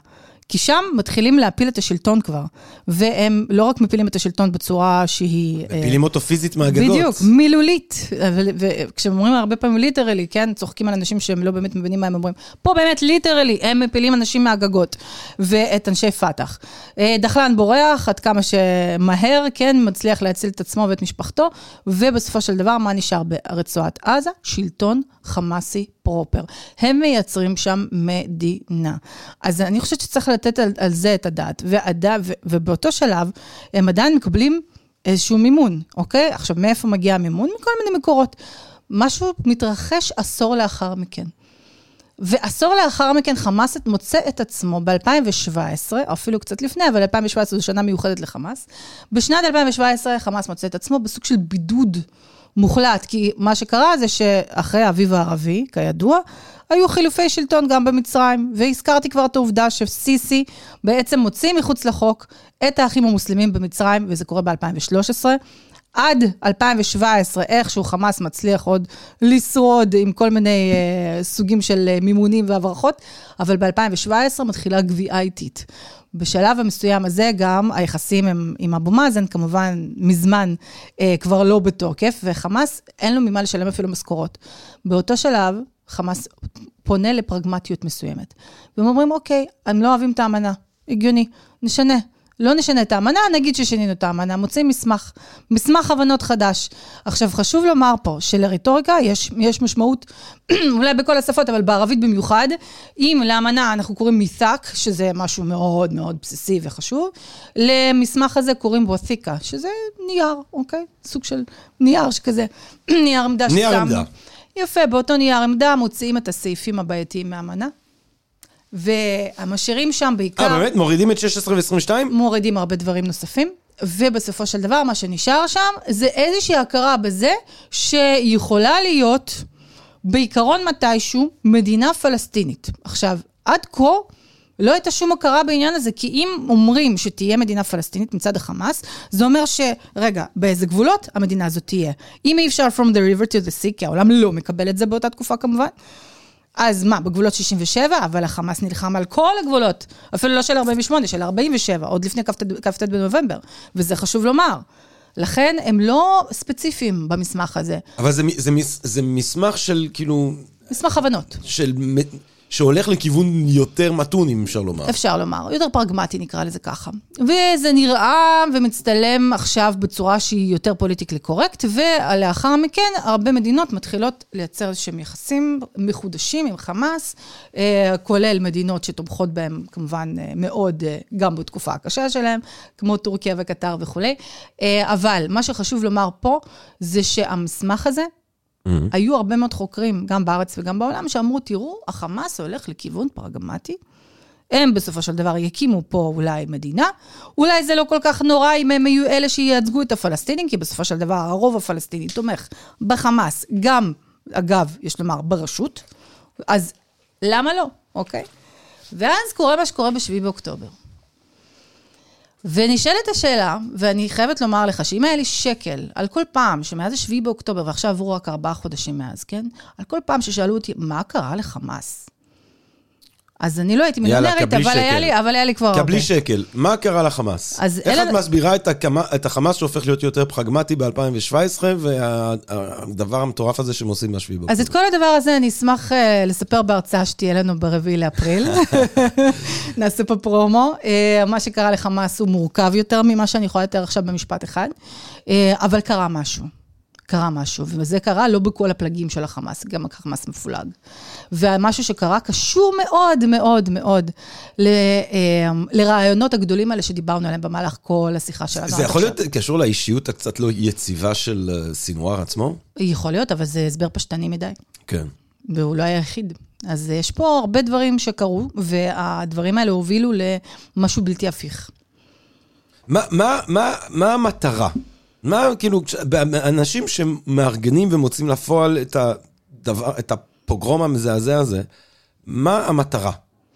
כי שם מתחילים להפיל את השלטון כבר, והם לא רק מפילים את השלטון בצורה שהיא... אה, מפילים אותו פיזית מהגגות. בדיוק, מילולית. וכשהם אומרים הרבה פעמים literally, כן, צוחקים על אנשים שהם לא באמת מבינים מה הם אומרים. פה באמת literally, הם מפילים אנשים מהגגות, ואת אנשי פת"ח. אה, דחלן בורח עד כמה שמהר, כן, מצליח להציל את עצמו ואת משפחתו, ובסופו של דבר, מה נשאר ברצועת עזה? שלטון חמאסי proper. הם מייצרים שם מדינה. אז אני חושבת שצריך לתת על, על זה את הדעת. ועד, ו, ובאותו שלב, הם עדיין מקבלים איזשהו מימון, אוקיי? עכשיו, מאיפה מגיע המימון? מכל מיני מקורות. משהו מתרחש עשור לאחר מכן. ועשור לאחר מכן חמאס מוצא את עצמו ב-2017, או אפילו קצת לפני, אבל 2017 זו שנה מיוחדת לחמאס. בשנת 2017 חמאס מוצא את עצמו בסוג של בידוד מוחלט, כי מה שקרה זה שאחרי האביב הערבי, כידוע, היו חילופי שלטון גם במצרים, והזכרתי כבר את העובדה שסיסי בעצם מוציא מחוץ לחוק את האחים המוסלמים במצרים, וזה קורה ב-2013. עד 2017, איכשהו חמאס מצליח עוד לשרוד עם כל מיני uh, סוגים של uh, מימונים והברחות, אבל ב-2017 מתחילה גביעה איטית. בשלב המסוים הזה גם היחסים הם, עם אבו מאזן, כמובן, מזמן אה, כבר לא בתוקף, וחמאס, אין לו ממה לשלם אפילו משכורות. באותו שלב, חמאס פונה לפרגמטיות מסוימת. והם אומרים, אוקיי, הם לא אוהבים את האמנה, הגיוני, נשנה. לא נשנה את האמנה, נגיד ששינינו את האמנה, מוצאים מסמך, מסמך הבנות חדש. עכשיו, חשוב לומר פה שלרטוריקה יש, יש משמעות, אולי בכל השפות, אבל בערבית במיוחד. אם לאמנה אנחנו קוראים מית'ק, שזה משהו מאוד מאוד בסיסי וחשוב, למסמך הזה קוראים בות'יקה, שזה נייר, אוקיי? סוג של נייר שכזה, נייר עמדה ששם. נייר עמדה. יפה, באותו נייר עמדה מוציאים את הסעיפים הבעייתיים מהאמנה. ומשאירים שם בעיקר... אה, באמת? מורידים את 16 ו-22? מורידים הרבה דברים נוספים. ובסופו של דבר, מה שנשאר שם, זה איזושהי הכרה בזה שיכולה להיות, בעיקרון מתישהו, מדינה פלסטינית. עכשיו, עד כה, לא הייתה שום הכרה בעניין הזה, כי אם אומרים שתהיה מדינה פלסטינית מצד החמאס, זה אומר ש... רגע, באיזה גבולות המדינה הזאת תהיה? אם אי אפשר from the river to the sea, כי העולם לא מקבל את זה באותה תקופה כמובן, אז מה, בגבולות 67, אבל החמאס נלחם על כל הגבולות, אפילו לא של 48, של 47, עוד לפני כ"ט בנובמבר, וזה חשוב לומר. לכן הם לא ספציפיים במסמך הזה. אבל זה, זה, זה מסמך של כאילו... מסמך הבנות. של שהולך לכיוון יותר מתון, אם אפשר לומר. אפשר לומר, יותר פרגמטי נקרא לזה ככה. וזה נראה ומצטלם עכשיו בצורה שהיא יותר פוליטיקלי קורקט, ולאחר מכן הרבה מדינות מתחילות לייצר איזשהם יחסים מחודשים עם חמאס, אה, כולל מדינות שתומכות בהם כמובן אה, מאוד, אה, גם בתקופה הקשה שלהם, כמו טורקיה וקטר וכולי. אבל מה שחשוב לומר פה, זה שהמסמך הזה, Mm-hmm. היו הרבה מאוד חוקרים, גם בארץ וגם בעולם, שאמרו, תראו, החמאס הולך לכיוון פרגמטי. הם בסופו של דבר יקימו פה אולי מדינה. אולי זה לא כל כך נורא אם הם יהיו אלה שייצגו את הפלסטינים, כי בסופו של דבר הרוב הפלסטיני תומך בחמאס, גם, אגב, יש לומר, ברשות. אז למה לא, אוקיי? ואז קורה מה שקורה ב-7 באוקטובר. ונשאלת השאלה, ואני חייבת לומר לך, שאם היה לי שקל על כל פעם, שמאז 7 באוקטובר, ועכשיו עברו רק ארבעה חודשים מאז, כן? על כל פעם ששאלו אותי, מה קרה לחמאס? אז אני לא הייתי מיליונרית, אבל, אבל היה לי כבר הרבה. קבלי שקל, מה קרה לחמאס? איך אלה... את מסבירה את, הקמה, את החמאס שהופך להיות יותר פרגמטי ב-2017, והדבר המטורף הזה שהם עושים מהשביעי באוקטובר? אז את כל הדבר הזה אני אשמח uh, לספר בהרצאה שתהיה לנו ברביעי לאפריל. נעשה פה פרומו. Uh, מה שקרה לחמאס הוא מורכב יותר ממה שאני יכולה לתאר עכשיו במשפט אחד, uh, אבל קרה משהו. קרה משהו, וזה קרה לא בכל הפלגים של החמאס, גם החמאס מפולג. ומשהו שקרה קשור מאוד מאוד מאוד ל, אה, לרעיונות הגדולים האלה שדיברנו עליהם במהלך כל השיחה שלנו. זה יכול להיות קשור לאישיות הקצת לא יציבה של אה, סינואר עצמו? יכול להיות, אבל זה הסבר פשטני מדי. כן. והוא לא היחיד. אז יש פה הרבה דברים שקרו, והדברים האלה הובילו למשהו בלתי הפיך. מה, מה, מה, מה המטרה? מה, כאילו, אנשים שמארגנים ומוציאים לפועל את, הדבר, את הפוגרום המזעזע הזה, מה המטרה?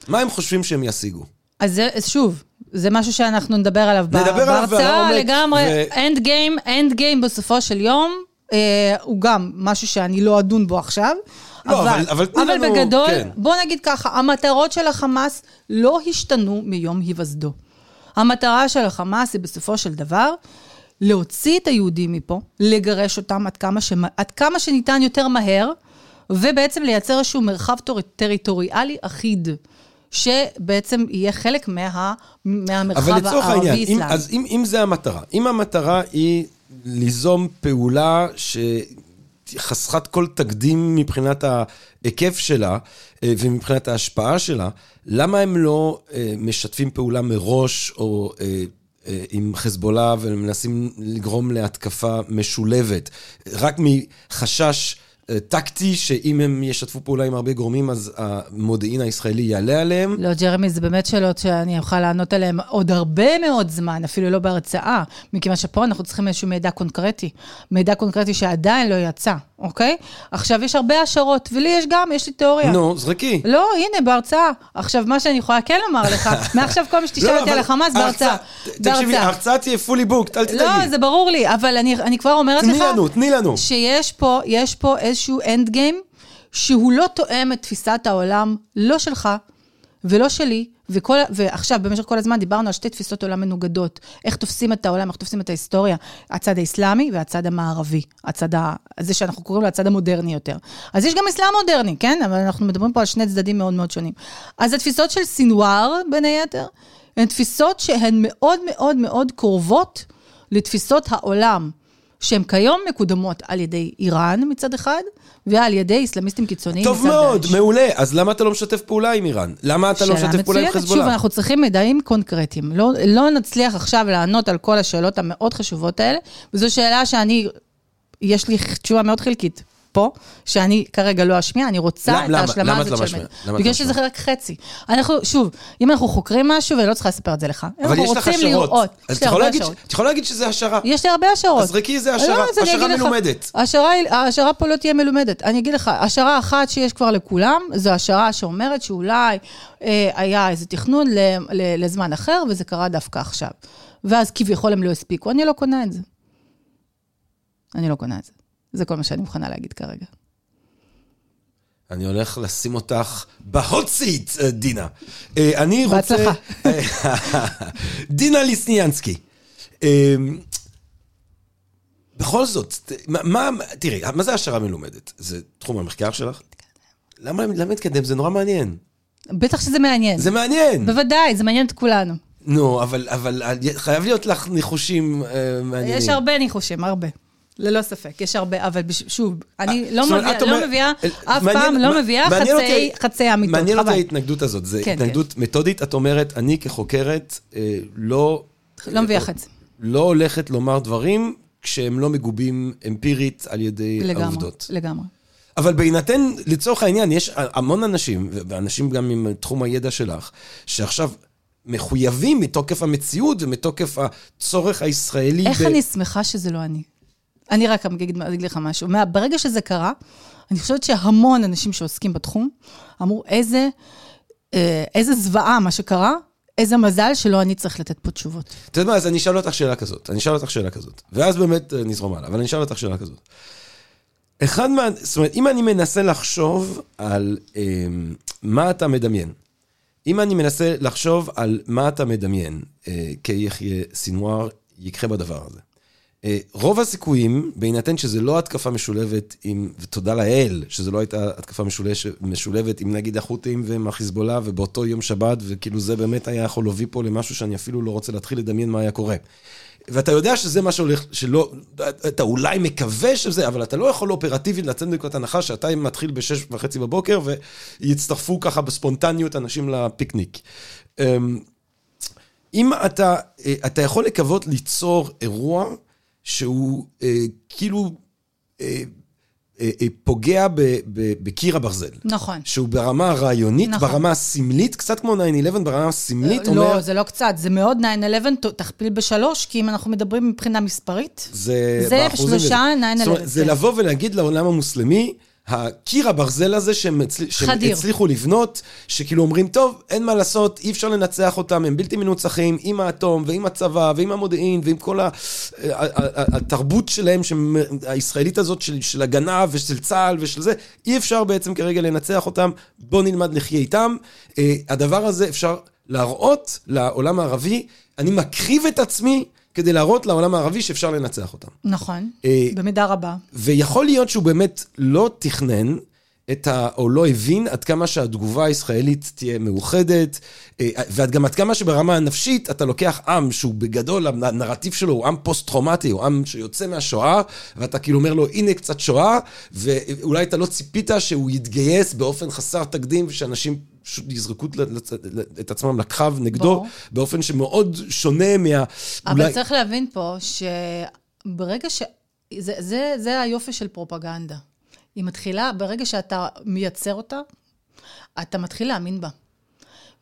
מה הם חושבים שהם ישיגו? אז זה, שוב, זה משהו שאנחנו נדבר עליו בהרצאה לגמרי. end game, end game בסופו של יום, אה, הוא גם משהו שאני לא אדון בו עכשיו. לא, אבל, אבל, אבל, אבל לנו, בגדול, כן. בוא נגיד ככה, המטרות של החמאס לא השתנו מיום היווסדו. המטרה של החמאס היא בסופו של דבר להוציא את היהודים מפה, לגרש אותם עד כמה, ש... עד כמה שניתן יותר מהר, ובעצם לייצר איזשהו מרחב טריטוריאלי אחיד. שבעצם יהיה חלק מה, מהמרחב הערבי-אסלאמי. אז אם, אם זה המטרה, אם המטרה היא ליזום פעולה חסכת כל תקדים מבחינת ההיקף שלה אה, ומבחינת ההשפעה שלה, למה הם לא אה, משתפים פעולה מראש או אה, עם חזבאללה ומנסים לגרום להתקפה משולבת? רק מחשש... טקטי, שאם הם ישתפו פעולה עם הרבה גורמים, אז המודיעין הישראלי יעלה עליהם? לא, ג'רמי, זה באמת שאלות שאני אוכל לענות עליהן עוד הרבה מאוד זמן, אפילו לא בהרצאה, מכיוון שפה אנחנו צריכים איזשהו מידע קונקרטי. מידע קונקרטי שעדיין לא יצא. אוקיי? עכשיו, יש הרבה השערות, ולי יש גם, יש לי תיאוריה. נו, זרקי. לא, הנה, בהרצאה. עכשיו, מה שאני יכולה כן לומר לך, מעכשיו כל מה שתשאל לא, אותי על החמאס, בהרצאה. תקשיבי, ההרצאה תהיה fully booked, אל תדאגי. לא, זה ברור לי, אבל אני כבר אומרת לך... תני לנו, תני לנו. שיש פה, יש פה איזשהו end game, שהוא לא תואם את תפיסת העולם, לא שלך ולא שלי, וכל, ועכשיו, במשך כל הזמן דיברנו על שתי תפיסות עולם מנוגדות. איך תופסים את העולם, איך תופסים את ההיסטוריה. הצד האסלאמי והצד המערבי. הצד ה... זה שאנחנו קוראים לו הצד המודרני יותר. אז יש גם אסלאם מודרני, כן? אבל אנחנו מדברים פה על שני צדדים מאוד מאוד שונים. אז התפיסות של סינואר, בין היתר, הן תפיסות שהן מאוד מאוד מאוד קרובות לתפיסות העולם. שהן כיום מקודמות על ידי איראן מצד אחד, ועל ידי אסלאמיסטים קיצוניים מצד דאעש. טוב מאוד, מעולה. אז למה אתה לא משתף פעולה עם איראן? למה אתה לא משתף פעולה עם חזבאללה? שוב, אנחנו צריכים מידעים קונקרטיים. לא, לא נצליח עכשיו לענות על כל השאלות המאוד חשובות האלה, וזו שאלה שאני, יש לי תשובה מאוד חלקית. פה, שאני כרגע לא אשמיע, אני רוצה למה, את ההשלמה הזאת של... למה את לא? בגלל שזה רק חצי. אנחנו, שוב, אם אנחנו חוקרים משהו, ואני לא צריכה לספר את זה לך, אבל יש לך השערות. יש לי הרבה השערות. את יכולה להגיד שזה השערה. יש לי הרבה השערות. אז ריקי זה השערה, לא, השערה מלומדת. השערה פה לא תהיה מלומדת. אני אגיד לך, השערה אחת שיש כבר לכולם, זו השערה שאומרת שאולי אה, היה איזה תכנון ל, ל, לזמן אחר, וזה קרה דווקא עכשיו. ואז כביכול הם לא הספיקו. אני לא קונה את זה. אני לא קונה את זה. זה כל מה שאני מוכנה להגיד כרגע. אני הולך לשים אותך בהוט סיט, אה, דינה. אה, אני רוצה... בהצלחה. דינה ליסניאנסקי. אה, בכל זאת, מה, תראי, מה זה השערה מלומדת? זה תחום המחקר שלך? למה, למה להתקדם? זה נורא מעניין. בטח שזה מעניין. זה מעניין. בוודאי, זה מעניין את כולנו. נו, אבל, אבל חייב להיות לך ניחושים מעניינים. יש הרבה ניחושים, הרבה. ללא ספק, יש הרבה, אבל שוב, אני אה, לא מביאה, לא מביאה, אף פעם לא מביאה חצי אמיתות, חבל. מעניין אותי ההתנגדות הזאת, זו כן, התנגדות כן. מתודית, את אומרת, אני כחוקרת אה, לא... לא מביאה חצי. לא הולכת לומר דברים כשהם לא מגובים אמפירית על ידי העובדות. לגמרי, לגמרי. אבל בהינתן, לצורך העניין, יש המון אנשים, ואנשים גם עם תחום הידע שלך, שעכשיו מחויבים מתוקף המציאות ומתוקף הצורך הישראלי. איך ב... אני שמחה שזה לא אני. אני רק אגיד, לך משהו. ברגע שזה קרה, אני חושבת שהמון אנשים שעוסקים בתחום אמרו, איזה, אה, איזה זוועה מה שקרה, איזה מזל שלא אני צריך לתת פה תשובות. את יודעת מה, אז אני אשאל אותך שאלה כזאת. אני אשאל אותך שאלה כזאת. ואז באמת אה, נזרום הלאה, אבל אני אשאל אותך שאלה כזאת. אחד מה... זאת אומרת, אם אני מנסה לחשוב על אה, מה אתה מדמיין, אם אני מנסה לחשוב על מה אתה מדמיין, אה, כיחיה סינואר יקחה בדבר הזה. אה, רוב הסיכויים, בהינתן שזה לא התקפה משולבת עם, ותודה לאל, שזה לא הייתה התקפה משולש, משולבת עם נגיד החות'ים ועם החיזבאללה, ובאותו יום שבת, וכאילו זה באמת היה יכול להביא פה למשהו שאני אפילו לא רוצה להתחיל לדמיין מה היה קורה. ואתה יודע שזה מה שהולך, שלא, אתה אולי מקווה שזה, אבל אתה לא יכול אופרטיבית לצאת מנקודת הנחה שאתה מתחיל בשש וחצי בבוקר, ויצטרפו ככה בספונטניות אנשים לפיקניק. אמ, אם אתה, אה, אתה יכול לקוות ליצור אירוע, שהוא אה, כאילו אה, אה, אה, פוגע ב, ב, בקיר הברזל. נכון. שהוא ברמה הרעיונית, נכון. ברמה הסמלית, קצת כמו 9-11, ברמה הסמלית לא, אומר... לא, זה לא קצת, זה מאוד 9-11, תכפיל בשלוש, כי אם אנחנו מדברים מבחינה מספרית, זה... זה שלושה 9-11. זאת אומרת, זה כן. לבוא ולהגיד לעולם המוסלמי, הקיר הברזל הזה שהם, הצל... שהם הצליחו לבנות, שכאילו אומרים, טוב, אין מה לעשות, אי אפשר לנצח אותם, הם בלתי מנוצחים, עם האטום, ועם הצבא, ועם המודיעין, ועם כל התרבות שלהם, הישראלית הזאת של, של הגנה ושל צה"ל ושל זה, אי אפשר בעצם כרגע לנצח אותם, בואו נלמד לחיה איתם. אה, הדבר הזה אפשר להראות לעולם הערבי, אני מקריב את עצמי כדי להראות לעולם הערבי שאפשר לנצח אותם. נכון, אה, במידה רבה. ויכול להיות שהוא באמת לא תכנן את ה... או לא הבין עד כמה שהתגובה הישראלית תהיה מאוחדת, אה, ועד גם עד כמה שברמה הנפשית אתה לוקח עם שהוא בגדול, הנרטיב שלו הוא עם פוסט-טראומטי, הוא עם שיוצא מהשואה, ואתה כאילו אומר לו, הנה קצת שואה, ואולי אתה לא ציפית שהוא יתגייס באופן חסר תקדים, ושאנשים פשוט יזרקו את עצמם לקרב נגדו, בוא. באופן שמאוד שונה מה... אבל אולי... צריך להבין פה שברגע ש... זה, זה, זה היופי של פרופגנדה. היא מתחילה, ברגע שאתה מייצר אותה, אתה מתחיל להאמין בה.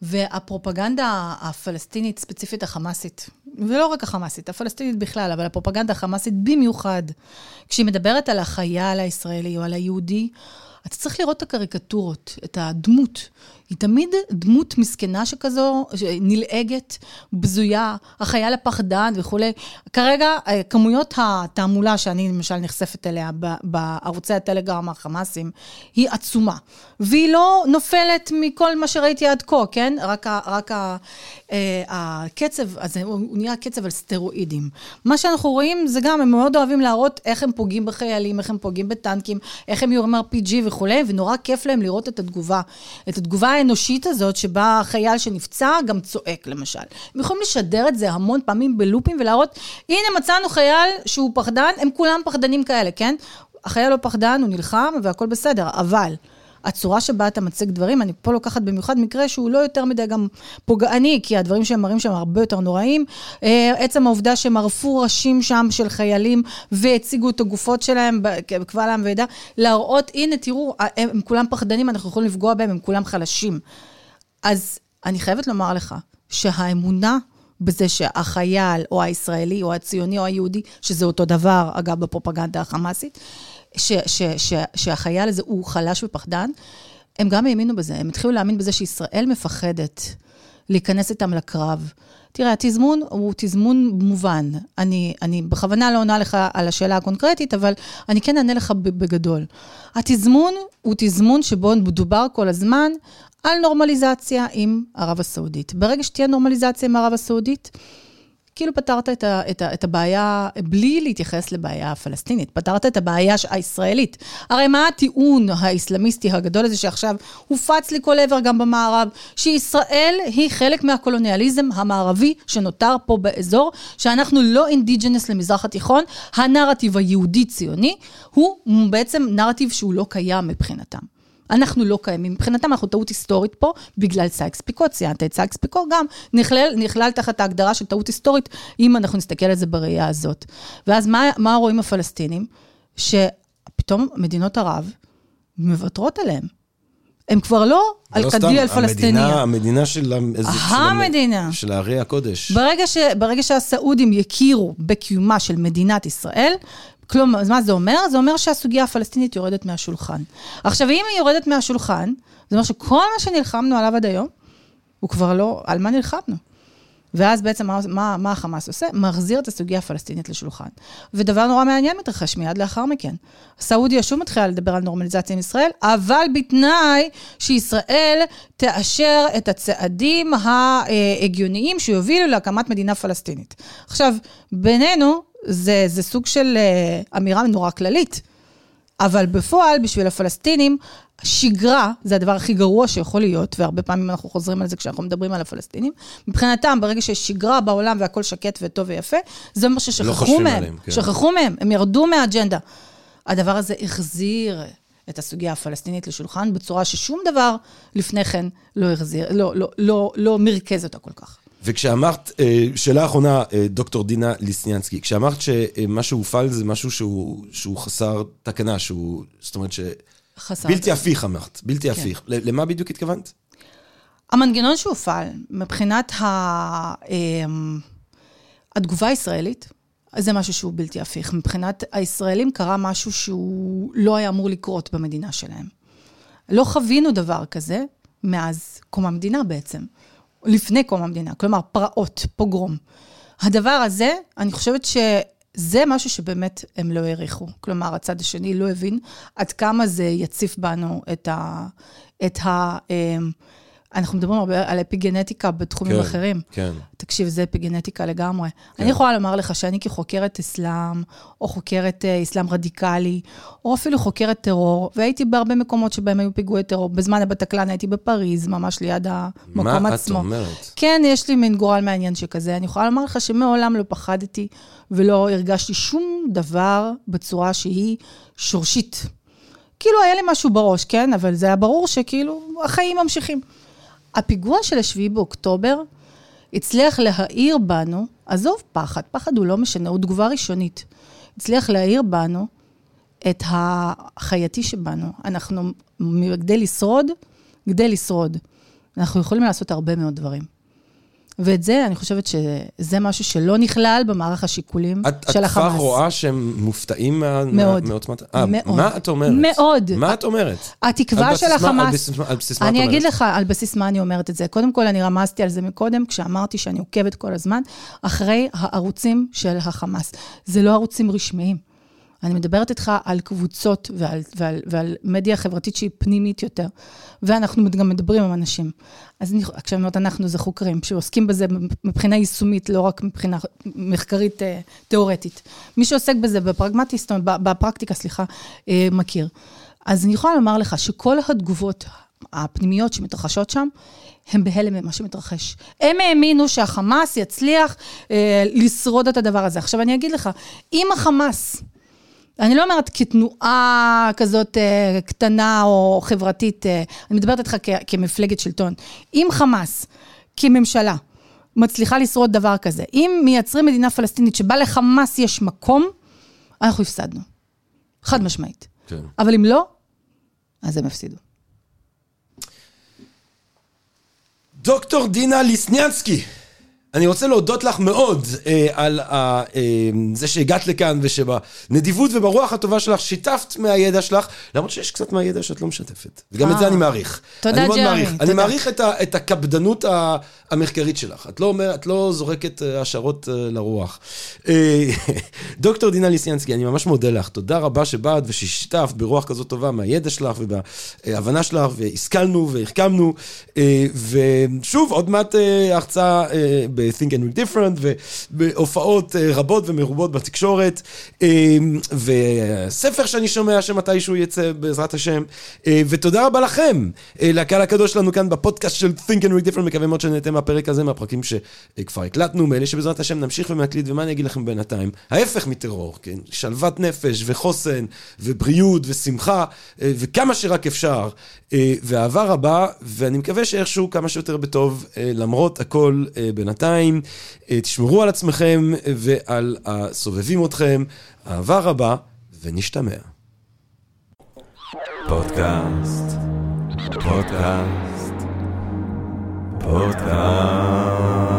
והפרופגנדה הפלסטינית, ספציפית החמאסית, ולא רק החמאסית, הפלסטינית בכלל, אבל הפרופגנדה החמאסית במיוחד, כשהיא מדברת על החייל הישראלי או על היהודי, אתה צריך לראות את הקריקטורות, את הדמות. היא תמיד דמות מסכנה שכזו, נלעגת, בזויה, החייל הפחדן וכולי. כרגע, אה, כמויות התעמולה שאני למשל נחשפת אליה בערוצי הטלגרם החמאסים, היא עצומה. והיא לא נופלת מכל מה שראיתי עד כה, כן? רק, רק אה, הקצב הזה, הוא נהיה קצב על סטרואידים. מה שאנחנו רואים זה גם, הם מאוד אוהבים להראות איך הם פוגעים בחיילים, איך הם פוגעים בטנקים, איך הם יורים RPG וכולי, ונורא כיף להם לראות את התגובה. את התגובה האנושית הזאת, שבה חייל שנפצע גם צועק, למשל. הם יכולים לשדר את זה המון פעמים בלופים ולהראות, הנה מצאנו חייל שהוא פחדן, הם כולם פחדנים כאלה, כן? החייל לא פחדן, הוא נלחם והכל בסדר, אבל... הצורה שבה אתה מציג דברים, אני פה לוקחת במיוחד מקרה שהוא לא יותר מדי גם פוגעני, כי הדברים שהם מראים שם הרבה יותר נוראים. אה, עצם העובדה שהם ערפו ראשים שם של חיילים והציגו את הגופות שלהם בקבל עם ועדה, להראות, הנה, תראו, הם, הם כולם פחדנים, אנחנו יכולים לפגוע בהם, הם כולם חלשים. אז אני חייבת לומר לך שהאמונה... בזה שהחייל, או הישראלי, או הציוני, או היהודי, שזה אותו דבר, אגב, בפרופגנדה החמאסית, ש, ש, ש, שהחייל הזה הוא חלש ופחדן, הם גם האמינו בזה, הם התחילו להאמין בזה שישראל מפחדת להיכנס איתם לקרב. תראה, התזמון הוא תזמון מובן. אני, אני בכוונה לא עונה לך על השאלה הקונקרטית, אבל אני כן אענה לך בגדול. התזמון הוא תזמון שבו מדובר כל הזמן על נורמליזציה עם ערב הסעודית. ברגע שתהיה נורמליזציה עם ערב הסעודית, כאילו פתרת את, ה, את, ה, את הבעיה, בלי להתייחס לבעיה הפלסטינית, פתרת את הבעיה הישראלית. הרי מה הטיעון האסלאמיסטי הגדול הזה שעכשיו הופץ לכל עבר גם במערב, שישראל היא חלק מהקולוניאליזם המערבי שנותר פה באזור, שאנחנו לא indigenous למזרח התיכון, הנרטיב היהודי-ציוני הוא בעצם נרטיב שהוא לא קיים מבחינתם. אנחנו לא קיימים. מבחינתם אנחנו טעות היסטורית פה, בגלל סייקס פיקו, ציינת את סייקס פיקו, גם נכלל, נכלל תחת ההגדרה של טעות היסטורית, אם אנחנו נסתכל על זה בראייה הזאת. ואז מה, מה רואים הפלסטינים? שפתאום מדינות ערב מוותרות עליהם. הם כבר לא על קדיל על פלסטיניה. המדינה, של, המדינה. של, הערי הקודש. ברגע, ש, ברגע שהסעודים יכירו בקיומה של מדינת ישראל, כלומר, מה זה אומר? זה אומר שהסוגיה הפלסטינית יורדת מהשולחן. עכשיו, אם היא יורדת מהשולחן, זה אומר שכל מה שנלחמנו עליו עד היום, הוא כבר לא, על מה נלחמנו? ואז בעצם מה, מה, מה החמאס עושה? מחזיר את הסוגיה הפלסטינית לשולחן. ודבר נורא מעניין מתרחש מיד לאחר מכן. סעודיה שוב מתחילה לדבר על נורמליזציה עם ישראל, אבל בתנאי שישראל תאשר את הצעדים ההגיוניים שיובילו להקמת מדינה פלסטינית. עכשיו, בינינו, זה, זה סוג של uh, אמירה נורא כללית. אבל בפועל, בשביל הפלסטינים, שגרה זה הדבר הכי גרוע שיכול להיות, והרבה פעמים אנחנו חוזרים על זה כשאנחנו מדברים על הפלסטינים. מבחינתם, ברגע שיש שגרה בעולם והכל שקט וטוב ויפה, זה אומר ששכחו לא מהם. עליהם, כן. שכחו מהם, הם ירדו מהאג'נדה. הדבר הזה החזיר את הסוגיה הפלסטינית לשולחן בצורה ששום דבר לפני כן לא החזיר, לא, לא, לא, לא מרכז אותה כל כך. וכשאמרת, אה, שאלה אחרונה, אה, דוקטור דינה ליסניאנסקי, כשאמרת שמה שהופעל זה משהו שהוא, שהוא חסר תקנה, שהוא, זאת אומרת ש... חסר... בלתי הפיך אמרת, בלתי כן. הפיך. למה בדיוק התכוונת? המנגנון שהופעל, מבחינת ה... אמ, התגובה הישראלית, זה משהו שהוא בלתי הפיך. מבחינת הישראלים קרה משהו שהוא לא היה אמור לקרות במדינה שלהם. לא חווינו דבר כזה מאז קום המדינה בעצם. לפני קום המדינה, כלומר פרעות, פוגרום. הדבר הזה, אני חושבת שזה משהו שבאמת הם לא העריכו. כלומר, הצד השני לא הבין עד כמה זה יציף בנו את ה... את ה אמ, אנחנו מדברים הרבה על אפיגנטיקה בתחומים כן, אחרים. כן. תקשיב, זה אפיגנטיקה לגמרי. כן. אני יכולה לומר לך שאני כחוקרת אסלאם, או חוקרת אה, אסלאם רדיקלי, או אפילו חוקרת טרור, והייתי בהרבה מקומות שבהם היו פיגועי טרור. בזמן הבטקלן הייתי בפריז, ממש ליד המקום מה את עצמו. אומרת? כן, יש לי מין גורל מעניין שכזה. אני יכולה לומר לך שמעולם לא פחדתי ולא הרגשתי שום דבר בצורה שהיא שורשית. כאילו היה לי משהו בראש, כן? אבל זה היה ברור שכאילו החיים ממשיכים. הפיגוע של השביעי באוקטובר הצליח להאיר בנו, עזוב פחד, פחד הוא לא משנה, הוא תגובה ראשונית. הצליח להאיר בנו את החייתי שבנו. אנחנו, כדי לשרוד, כדי לשרוד, אנחנו יכולים לעשות הרבה מאוד דברים. ואת זה, אני חושבת שזה משהו שלא נכלל במערך השיקולים את, של את החמאס. כבר רואה שהם מופתעים מה, מאוד. מה, מעוצמת... אה, מאוד. מה את אומרת? מאוד. מה את אומרת? התקווה של החמאס... על בסיס, על בסיס מה את אני אומרת? אגיד לך על בסיס מה אני אומרת את זה. קודם כל, אני רמזתי על זה מקודם, כשאמרתי שאני עוקבת כל הזמן אחרי הערוצים של החמאס. זה לא ערוצים רשמיים. אני מדברת איתך על קבוצות ועל, ועל, ועל מדיה חברתית שהיא פנימית יותר. ואנחנו גם מדברים עם אנשים. אז אני, כשאני אומרת אנחנו, זה חוקרים שעוסקים בזה מבחינה יישומית, לא רק מבחינה מחקרית אה, תיאורטית. מי שעוסק בזה בפרגמטי, זאת אומרת, בפרקטיקה, סליחה, אה, מכיר. אז אני יכולה לומר לך שכל התגובות הפנימיות שמתרחשות שם, הם בהלם ממה שמתרחש. הם האמינו שהחמאס יצליח אה, לשרוד את הדבר הזה. עכשיו, אני אגיד לך, אם החמאס, אני לא אומרת כתנועה כזאת אה, קטנה או חברתית, אה, אני מדברת איתך כ- כמפלגת שלטון. אם חמאס, כממשלה, מצליחה לשרוד דבר כזה, אם מייצרים מדינה פלסטינית שבה לחמאס יש מקום, אנחנו הפסדנו. חד משמעית. כן. אבל אם לא, אז הם הפסידו. דוקטור דינה ליסניאנסקי, אני רוצה להודות לך מאוד אה, על ה, אה, זה שהגעת לכאן ושבנדיבות וברוח הטובה שלך שיתפת מהידע שלך, למרות שיש קצת מהידע שאת לא משתפת. וגם את זה אה. אני מעריך. תודה, אני מאוד מעריך. אני תודה. מעריך את, ה, את הקפדנות ה- המחקרית שלך. את לא, אומר, את לא זורקת אה, השערות אה, לרוח. אה, דוקטור דינה ליסניאנסקי, אני ממש מודה לך. תודה רבה שבאת ושיתפת ברוח כזאת טובה מהידע שלך ובהבנה שלך, והשכלנו והחכמנו. אה, ושוב, עוד מעט אה, הרצאה אה, ב-Think and Different, ובהופעות אה, רבות ומרובות בתקשורת, אה, וספר שאני שומע שמתישהו יצא בעזרת השם, אה, ותודה רבה לכם, אה, לקהל הקדוש שלנו כאן בפודקאסט של Think and Different, מקווה מאוד שנהנתם מהפרק הזה, מהפרקים שכבר הקלטנו, מאלה שבעזרת השם נמשיך ונקליט, ומה אני אגיד לכם בינתיים? ההפך מטרור, כן? שלוות נפש וחוסן ובריאות ושמחה, וכמה שרק אפשר, אה, ואהבה רבה, ואני מקווה שאיכשהו כמה שיותר בטוב, למרות הכל אה, בינתיים. אה, תשמרו על עצמכם ועל הסובבים אתכם. אהבה רבה, ונשתמע. פודקאסט, פודקאסט, פודקאסט.